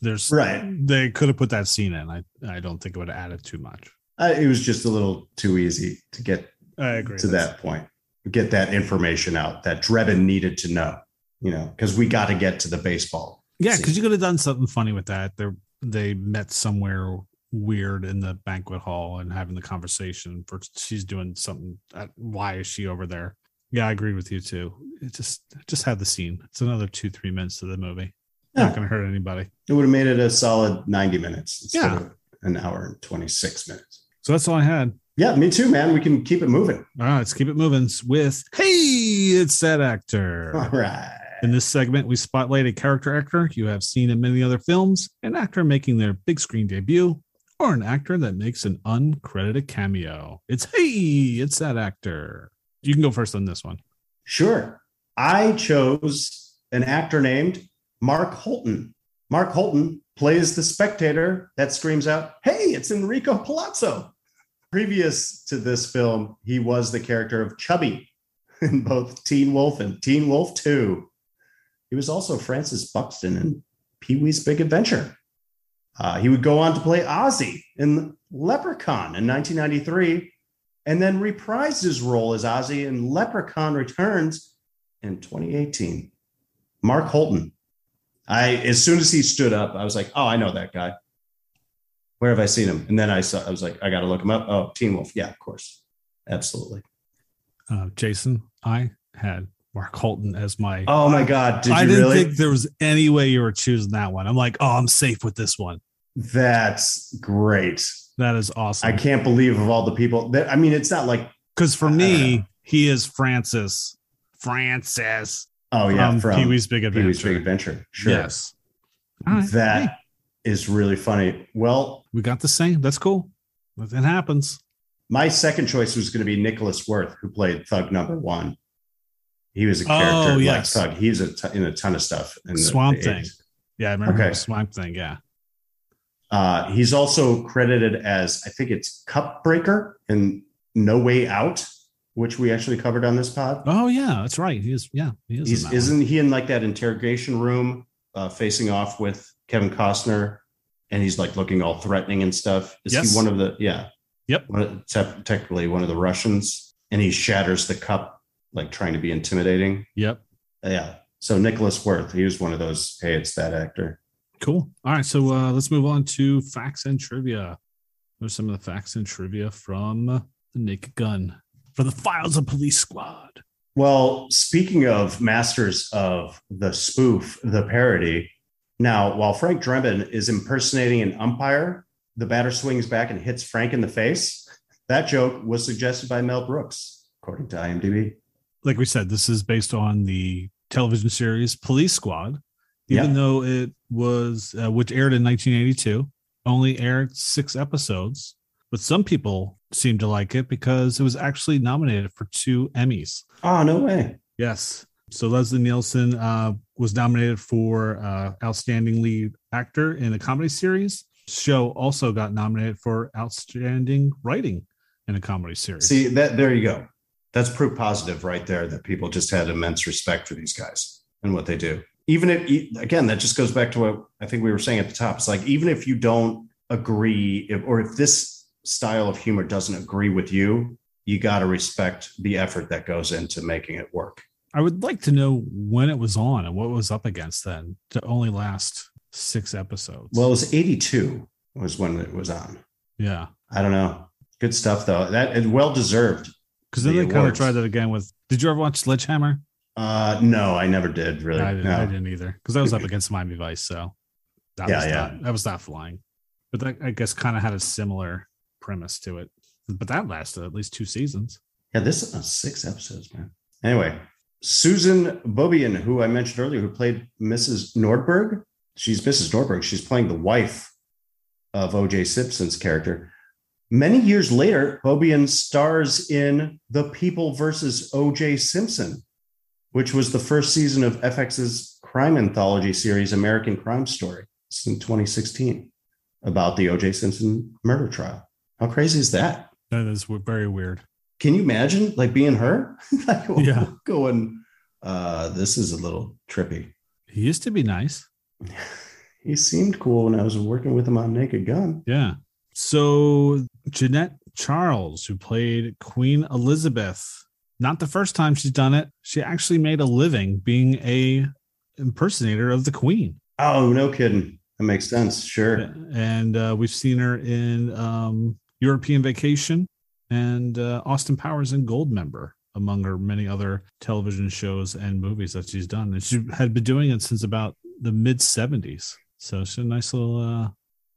There's Right. They could have put that scene in. I I don't think it would have added too much. uh, it was just a little too easy to get I agree to that point, get that information out that Drebin needed to know, you know, because we got to get to the baseball. Yeah, because you could have done something funny with that. They they met somewhere weird in the banquet hall and having the conversation. For she's doing something. uh, Why is she over there? Yeah, I agree with you too. It just just have the scene. It's another two three minutes to the movie. Yeah. Not going to hurt anybody. It would have made it a solid 90 minutes instead Yeah. of an hour and 26 minutes. So that's all I had. Yeah, me too, man. We can keep it moving. All right, let's keep it moving with Hey, it's that actor. All right. In this segment, we spotlight a character actor you have seen in many other films, an actor making their big screen debut, or an actor that makes an uncredited cameo. It's Hey, it's that actor. You can go first on this one. Sure. I chose an actor named Mark Holton. Mark Holton plays the spectator that screams out, Hey, it's Enrico Palazzo. Previous to this film, he was the character of Chubby in both Teen Wolf and Teen Wolf 2. He was also Francis Buxton in Pee Wee's Big Adventure. Uh, he would go on to play Ozzy in Leprechaun in 1993 and then reprised his role as Ozzy in Leprechaun Returns in 2018. Mark Holton. I as soon as he stood up, I was like, "Oh, I know that guy. Where have I seen him?" And then I saw, I was like, "I got to look him up." Oh, Teen Wolf. Yeah, of course, absolutely. Uh, Jason, I had Mark Holton as my. Oh my God! Did I didn't really? think there was any way you were choosing that one. I'm like, oh, I'm safe with this one. That's great. That is awesome. I can't believe of all the people that I mean, it's not like Because for I- I don't me, he is Francis. Francis. oh yeah, from, from Pee Wee's Big Adventure. Pee-wee's Big Adventure. Sure, Yes. Right. that Hey, is really funny. Well, we got the same. That's cool. It happens. my second choice was going to be Nicholas Worth, who played Thug Number One. He was a Oh, character yes. like Thug. He's a t- in a ton of stuff. In Swamp the Thing. 80s. Yeah, I remember Okay. Swamp Thing. Yeah. Uh, he's also credited as I think it's Cup Breaker in No Way Out, which we actually covered on this pod. Oh yeah, that's right. He is. Yeah, he is. that one. isn't he in like that interrogation room uh, facing off with Kevin Costner, and he's like looking all threatening and stuff? Is Yes. he one of the? Yeah. Yep. One of, te- technically one of the Russians, and he shatters the cup, like trying to be intimidating. Yep. Yeah. So Nicholas Worth, he was one of those. Hey, it's that actor. Cool. All right, so uh, let's move on to facts and trivia. There's some of the facts and trivia from the Naked Gun for the Files of Police Squad. Well, speaking of masters of the spoof, the parody. Now, while Frank Drebin is impersonating an umpire, the batter swings back and hits Frank in the face. That joke was suggested by Mel Brooks, according to IMDb. Like we said, this is based on the television series Police Squad, even though it was uh, which aired in 1982, only aired six episodes. But some people seem to like it because it was actually nominated for two Emmys. Oh, no way. Yes. So Leslie Nielsen uh, was nominated for uh, Outstanding Lead Actor in a Comedy Series. Show also got nominated for Outstanding Writing in a Comedy Series. See, that there you go. That's proof positive right there that people just had immense respect for these guys and what they do. Even if, again, that just goes back to what I think we were saying at the top. It's like, even if you don't agree, if, or if this style of humor doesn't agree with you, you got to respect the effort that goes into making it work. I would like to know when it was on and what it was up against then to only last six episodes. Well, it was 82 was when it was on. yeah. I don't know. Good stuff, though. That well deserved. Because then The they kind of tried that again with. Did you ever watch Sledgehammer? Uh, no, I never did really. I, didn't, no. I didn't either because that was up against Miami Vice. So that Yeah, was yeah. not that was not flying. But that I guess kind of had a similar premise to it. But that lasted at least two seasons. Yeah, this is uh, six episodes, man. Anyway, Susan Beaubian, who I mentioned earlier, who played Mrs. Nordberg. She's Mrs. Nordberg. She's playing the wife of O.J. Simpson's character. Many years later, Beaubian stars in The People versus O.J. Simpson, which was the first season of FX's crime anthology series, American Crime Story. It's in 2016 about the O.J. Simpson murder trial. How crazy is that? That is very weird. Can you imagine like being her? *laughs* like Yeah. *laughs* going, uh, this is a little trippy. He used to be nice. *laughs* He seemed cool when I was working with him on Naked Gun. Yeah. So Jeanette Charles, who played Queen Elizabeth, not the first time she's done it. She actually made a living being a impersonator of the Queen. Oh, no kidding. That makes sense. Sure. and uh, we've seen her in um, European Vacation and uh, Austin Powers and Goldmember, among her many other television shows and movies that she's done. And she had been doing it since about the mid 70s. So she's a nice little. Uh,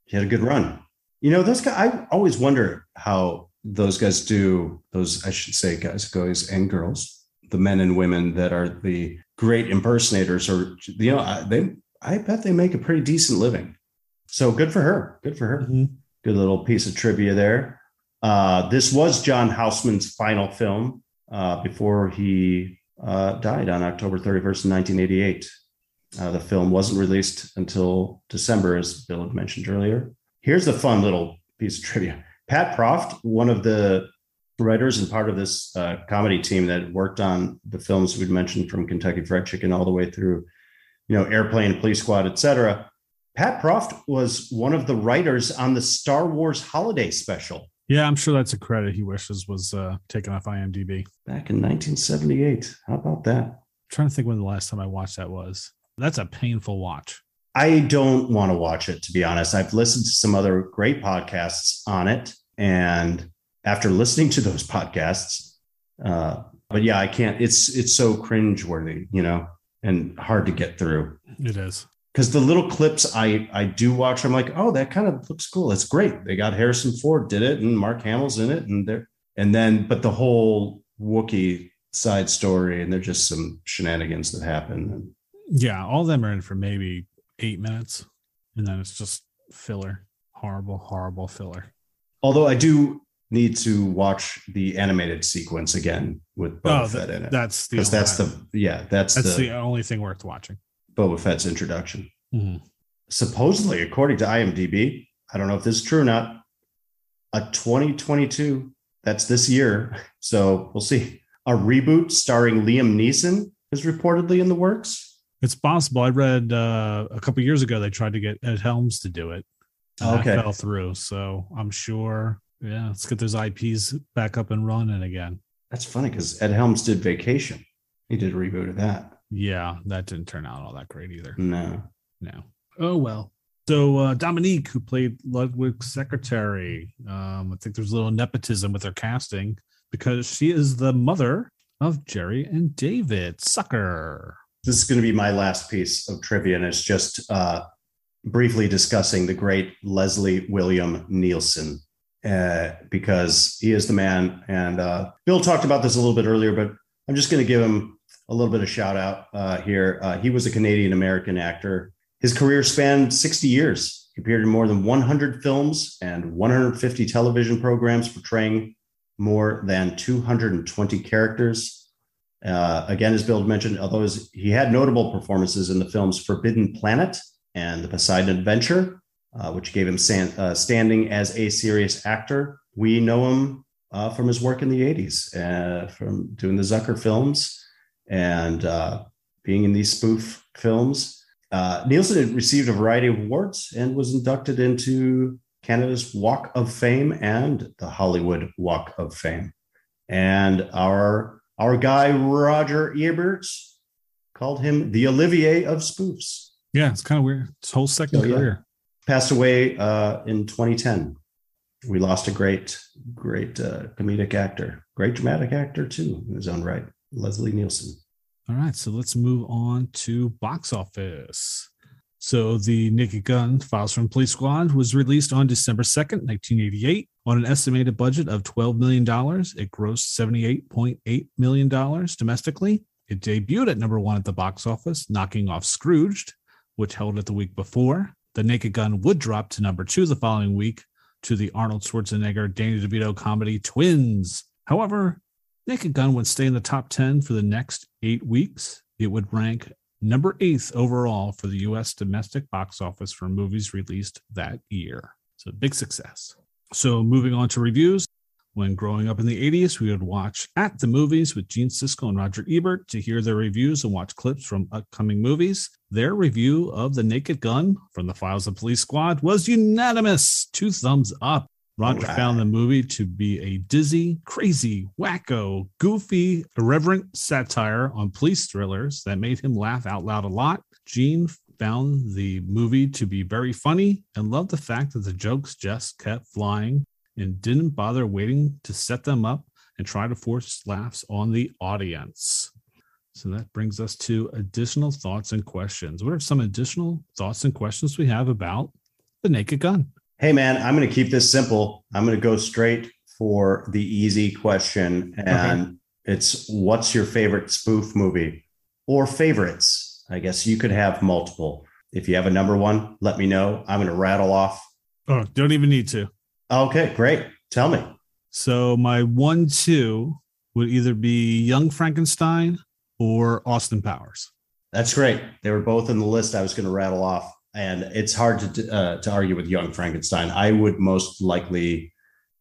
He had a good run. You know, those guys, I always wonder how those guys do, those, I should say, guys, guys and girls, the men and women that are the great impersonators, or, you know, I- they, I bet they make a pretty decent living. So good for her. Good for her. Good little piece of trivia there. Uh, this was John Houseman's final film uh, before he uh, died on October 31st, 1988. Uh, the film wasn't released until December, as Bill had mentioned earlier. Here's a fun little piece of trivia. Pat Proft, one of the writers and part of this uh, comedy team that worked on the films we'd mentioned from Kentucky Fried Chicken all the way through, you know, Airplane, Police Squad, etc. Pat Proft was one of the writers on the Star Wars holiday special Yeah, I'm sure that's a credit he wishes was uh, taken off IMDb. back in 1978. How about that? trying to think when the last time I watched that was. That's a painful watch. I don't want to watch it, to be honest. I've listened to some other great podcasts on it. And after listening to those podcasts, uh, but yeah, I can't, it's, it's so cringeworthy, you know, and hard to get through. It is. Because the little clips I, I do watch, I'm like, oh, that kind of looks cool. It's great. They got Harrison Ford did it and Mark Hamill's in it. And they're, and then, but the whole Wookiee side story and they're just some shenanigans that happen. Yeah, all of them are in for maybe eight minutes, and then it's just filler. Horrible, horrible filler. Although I do need to watch the animated sequence again with Boba Oh, Fett in it That's the because that's the yeah that's, that's the, the only thing worth watching. Boba Fett's introduction. Mhm. Supposedly, according to IMDb, I don't know if this is true or not. A 2022, that's this year. So we'll see. A reboot starring Liam Neeson is reportedly in the works. It's possible. I read uh, a couple years ago they tried to get Ed Helms to do it. Okay. fell through. So I'm sure. Yeah, let's get those IPs back up and running again. That's funny because Ed Helms did Vacation. He did a reboot of that. Yeah, that didn't turn out all that great either. No. No. Oh well. So uh, Dominique, who played Ludwig's secretary, um, I think there's a little nepotism with her casting because she is the mother of Jerry and David Zucker. This is going to be my last piece of trivia, and it's just uh, briefly discussing the great Leslie William Nielsen, uh, because he is the man. And uh, Bill talked about this a little bit earlier, but I'm just going to give him a little bit of shout out uh, here. Uh, he was a Canadian American actor. His career spanned 60 years. He appeared in more than 100 films and 150 television programs, portraying more than 220 characters. Uh, again, as Bill mentioned, although he had notable performances in the films Forbidden Planet and The Poseidon Adventure, uh, which gave him san- uh, standing as a serious actor, we know him uh, from his work in the 80s, uh, from doing the Zucker films and uh, being in these spoof films. Nielsen received a variety of awards and was inducted into Canada's Walk of Fame and the Hollywood Walk of Fame. And our our guy Roger Eberts called him the Olivier of spoofs. Yeah, it's kind of weird. His whole second Oh, yeah. career. Passed away uh, in 2010. We lost a great, great uh, comedic actor, great dramatic actor too, in his own right, Leslie Nielsen. All right, so let's move on to box office. So, The Naked Gun Files from Police Squad was released on December 2nd, 1988, on an estimated budget of $12 million. It grossed $78.8 million domestically. It debuted at number one at the box office, knocking off Scrooged, which held it the week before. The Naked Gun would drop to number two the following week to the Arnold Schwarzenegger Danny DeVito comedy Twins. However, Naked Gun would stay in the top 10 for the next eight weeks. It would rank number eighth overall for the US domestic box office for movies released that year. So, big success. So, moving on to reviews. When growing up in the 80s, we would watch At the Movies with Gene Siskel and Roger Ebert to hear their reviews and watch clips from upcoming movies. Their review of The Naked Gun from the Files of Police Squad was unanimous. Two thumbs up. Roger Alright. found the movie to be a dizzy, crazy, wacko, goofy, irreverent satire on police thrillers that made him laugh out loud a lot. Gene found the movie to be very funny and loved the fact that the jokes just kept flying and didn't bother waiting to set them up and try to force laughs on the audience. So that brings us to additional thoughts and questions. What are some additional thoughts and questions we have about the Naked Gun? Hey, man, I'm going to keep this simple. I'm going to go straight for the easy question. And it's what's your favorite spoof movie or favorites? I guess you could have multiple. If you have a number one, let me know. I'm going to rattle off. Oh, don't even need to. Okay, great. Tell me. So my one two would either be Young Frankenstein or Austin Powers. That's great. They were both in the list I was going to rattle off. And it's hard to, uh, to argue with Young Frankenstein. I would most likely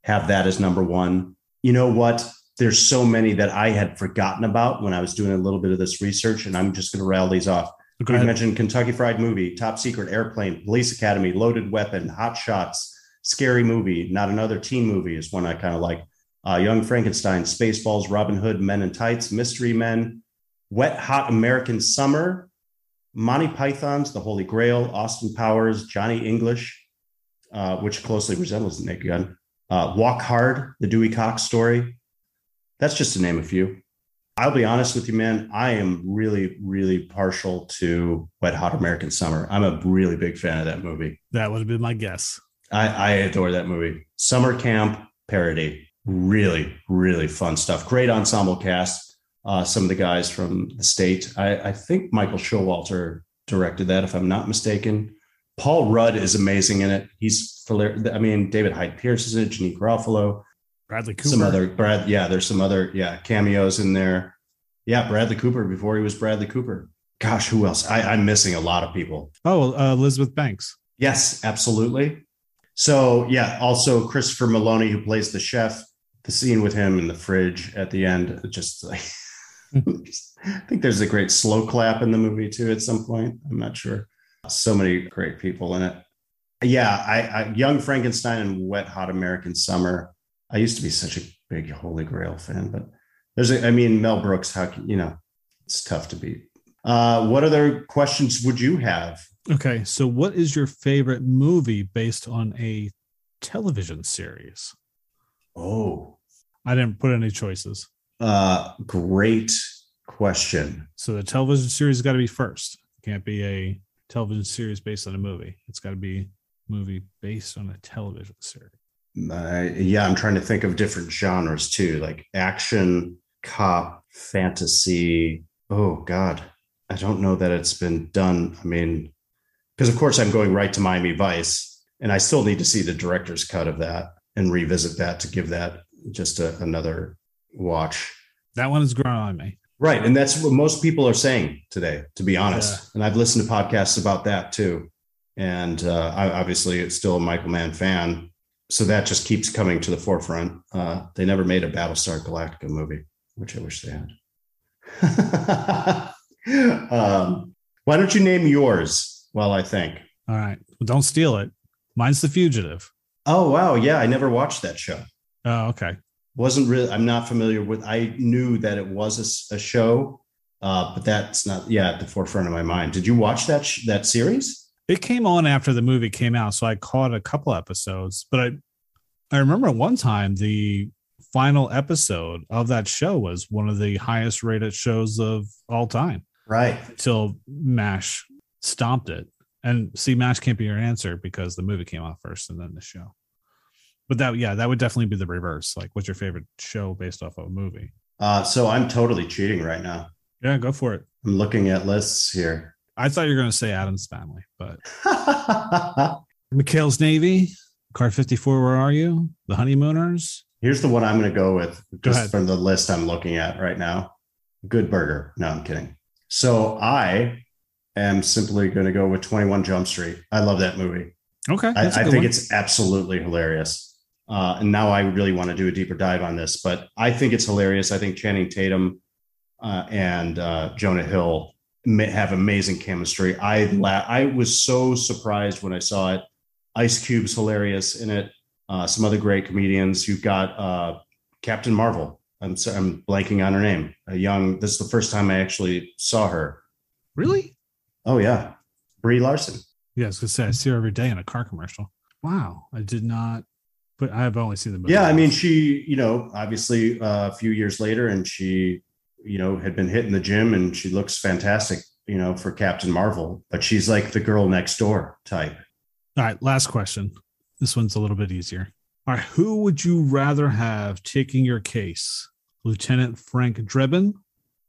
have that as number one. You know what? There's so many that I had forgotten about when I was doing a little bit of this research, and I'm just going to rattle these off. Go you mentioned Kentucky Fried Movie, Top Secret, Airplane, Police Academy, Loaded Weapon, Hot Shots, Scary Movie, Not Another Teen Movie is one I kind of like. Uh, Young Frankenstein, Spaceballs, Robin Hood, Men in Tights, Mystery Men, Wet Hot American Summer, Monty Python's The Holy Grail, Austin Powers, Johnny English, uh, which closely resembles the Naked Gun, uh, Walk Hard, The Dewey Cox Story. That's just to name a few. I'll be honest with you, man. I am really, really partial to Wet Hot American Summer. I'm a really big fan of that movie. That would have been my guess. I, I adore that movie. Summer camp parody. Really, really fun stuff. Great ensemble cast uh, some of the guys from the state. I, I, think Michael Showalter directed that, if I'm not mistaken. Paul Rudd is amazing in it. He's, I mean, David Hyde Pierce is in it, Janeane Garofalo, Bradley Cooper. Some other Brad, yeah. There's some other yeah cameos in there. Yeah, Bradley Cooper before he was Bradley Cooper. Gosh, who else? I, I'm missing a lot of people. Oh, uh, Elizabeth Banks. Yes, absolutely. So yeah, also Christopher Meloni who plays the chef. The scene with him in the fridge at the end, just like *laughs* I think there's a great slow clap in the movie too at some point. I'm not sure. So many great people in it. Yeah, I, I Young Frankenstein and Wet Hot American Summer. I used to be such a big Holy Grail fan, but there's a, I mean, Mel Brooks, how can, you know, it's tough to beat. Uh, what other questions would you have? Okay. So, what is your favorite movie based on a television series? Oh, I didn't put any choices. Uh, great question. So the television series got to be first. It can't be a television series based on a movie. It's got to be movie based on a television series. Uh, yeah, I'm trying to think of different genres too, like action, cop, fantasy. Oh God, I don't know that it's been done. I mean, because of course I'm going right to Miami Vice, and I still need to see the director's cut of that and revisit that to give that just a, another watch. That one has grown on me. Right. And that's what most people are saying today, to be honest. Yeah. And I've listened to podcasts about that too. And uh, I obviously it's still a Michael Mann fan. So that just keeps coming to the forefront. Uh, they never made a Battlestar Galactica movie, which I wish they had. *laughs* um, why don't you name yours while I think? All right. Well, don't steal it. Mine's The Fugitive. Oh, wow. Yeah. I never watched that show. Oh, okay wasn't really i'm not familiar with i knew that it was a, a show uh, but that's not yeah at the forefront of my mind did you watch that sh- that series it came on after the movie came out so i caught a couple episodes but i i remember one time the final episode of that show was one of the highest rated shows of all time right till M*A*S*H stomped it and see M*A*S*H can't be your answer because the movie came out first and then the show but that yeah, that would definitely be the reverse. Like, what's your favorite show based off of a movie? Uh, so I'm totally cheating right now. Yeah, go for it. I'm looking at lists here. I thought you were going to say Addams Family, but *laughs* McHale's Navy, Car 54, Where Are You? The Honeymooners. Here's the one I'm going to go with just go from the list I'm looking at right now. Good Burger. No, I'm kidding. So I am simply going to go with 21 Jump Street. I love that movie. Okay. I, I think one. it's absolutely hilarious. Uh, and now I really want to do a deeper dive on this, but I think it's hilarious. I think Channing Tatum uh, and uh, Jonah Hill have amazing chemistry. I la- I was so surprised when I saw it. Ice Cube's hilarious in it. Uh, some other great comedians. You've got uh, Captain Marvel. I'm I'm blanking on her name. A young. This is the first time I actually saw her. Really? Oh yeah, Brie Larson. Yeah, I was gonna say I see her every day in a car commercial. Wow, I did not but I've only seen the movie. Yeah, I mean, she, you know, obviously uh, a few years later, and she, you know, had been hit in the gym, and she looks fantastic, you know, for Captain Marvel. But she's like the girl next door type. All right, last question. This one's a little bit easier. All right, who would you rather have taking your case, Lieutenant Frank Drebin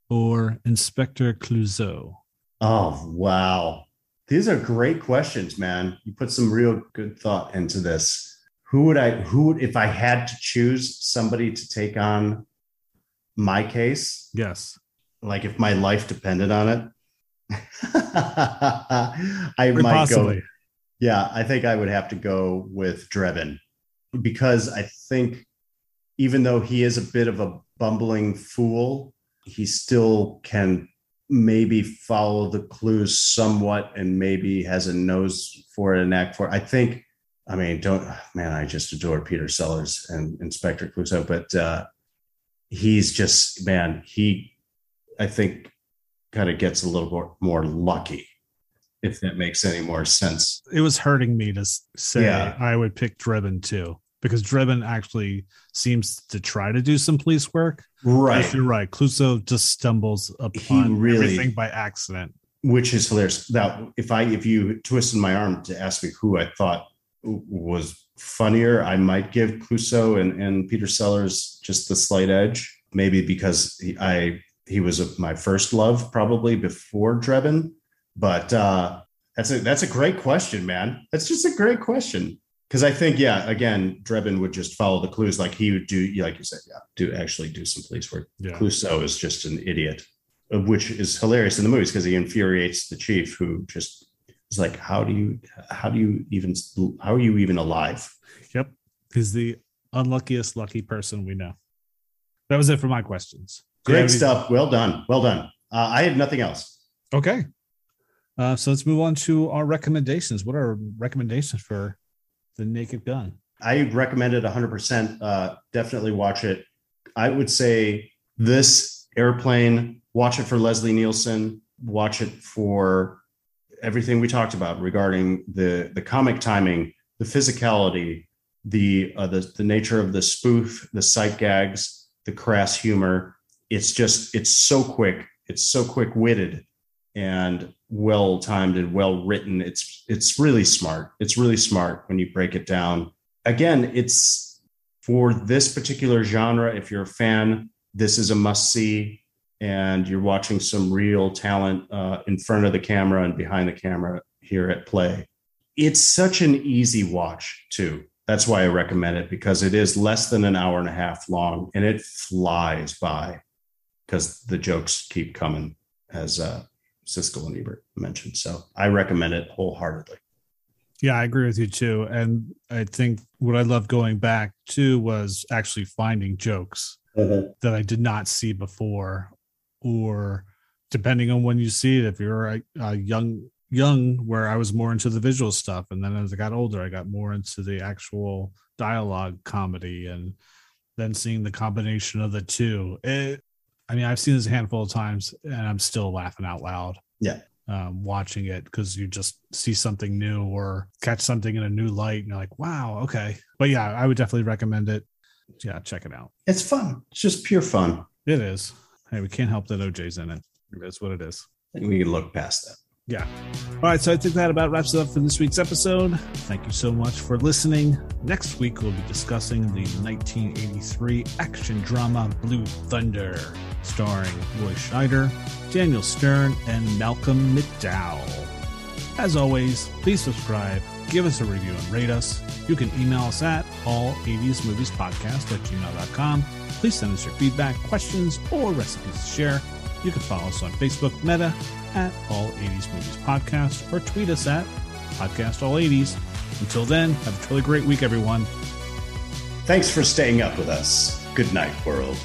or Inspector Clouseau? Oh wow, these are great questions, man. You put some real good thought into this who would I who if I had to choose somebody to take on my case? Yes. Like if my life depended on it. *laughs* I might possibly. go. Yeah, I think I would have to go with Drebin because I think even though he is a bit of a bumbling fool, he still can maybe follow the clues somewhat and maybe has a nose for it and act for it. I think, I mean, don't, man, I just adore Peter Sellers and Inspector Clouseau, but uh, he's just, man, he, I think, kind of gets a little more, more lucky if that makes any more sense. It was hurting me to say Yeah. I would pick Drebin too, because Drebin actually seems to try to do some police work. Yes, You're right. Clouseau just stumbles upon really- everything by accident. which is hilarious. Now, if I if you twisted my arm to ask me who I thought was funnier, I might give Clouseau and, and Peter Sellers just the slight edge. Maybe because he, I he was my first love probably before Drebin. But uh, that's a that's a great question, man. That's just a great question. Because I think, yeah, again, Drebin would just follow the clues like he would do, like you said, yeah, do actually do some police work. Yeah. Clouseau is just an idiot, which is hilarious in the movies because he infuriates the chief, who just is like, "How do you, how do you even, how are you even alive?" Yep. He's the unluckiest lucky person we know. That was it for my questions. Great stuff. Well done. Well done. Uh, I had nothing else. Okay. Uh, so let's move on to our recommendations. What are our recommendations for the Naked Gun? I recommend it 100%. Uh, definitely watch it. I would say this airplane, watch it for Leslie Nielsen, watch it for everything we talked about regarding the, the comic timing, the physicality, the, uh, the, the nature of the spoof, the sight gags, the crass humor. It's just, it's so quick. It's so quick witted and well timed and well written. It's, it's really smart. It's really smart when you break it down again, it's for this particular genre. If you're a fan, this is a must see. And you're watching some real talent uh, in front of the camera and behind the camera here at play. It's such an easy watch, too. That's why I recommend it because it is less than an hour and a half long and it flies by because the jokes keep coming, as uh, Siskel and Ebert mentioned. So I recommend it wholeheartedly. Yeah, I agree with you too. And I think what I love going back to was actually finding jokes that I did not see before, or depending on when you see it, if you're a, a young young where I was more into the visual stuff, and then as I got older, I got more into the actual dialogue comedy, and then seeing the combination of the two. It, I mean, I've seen this a handful of times, and I'm still laughing out loud. Yeah. Um, watching it because you just see something new or catch something in a new light, and you're like, "Wow, okay." But yeah, I would definitely recommend it. Yeah, check it out. It's fun. It's just pure fun. It is. Hey, we can't help that OJ's in it. That's what it is. I think we can look past that. Yeah. All right. So I think that about wraps it up for this week's episode. Thank you so much for listening. Next week, we'll be discussing the 1983 action drama Blue Thunder, starring Roy Scheider, Daniel Stern, and Malcolm McDowell. As always, please subscribe, give us a review, and rate us. You can email us at all80smoviespodcast at gmail.com. Please send us your feedback, questions, or recipes to share. You can follow us on Facebook, Meta, at All 80s Movies Podcast, or tweet us at Podcast All 80s. Until then, have a truly great week, everyone. Thanks for staying up with us. Good night, world.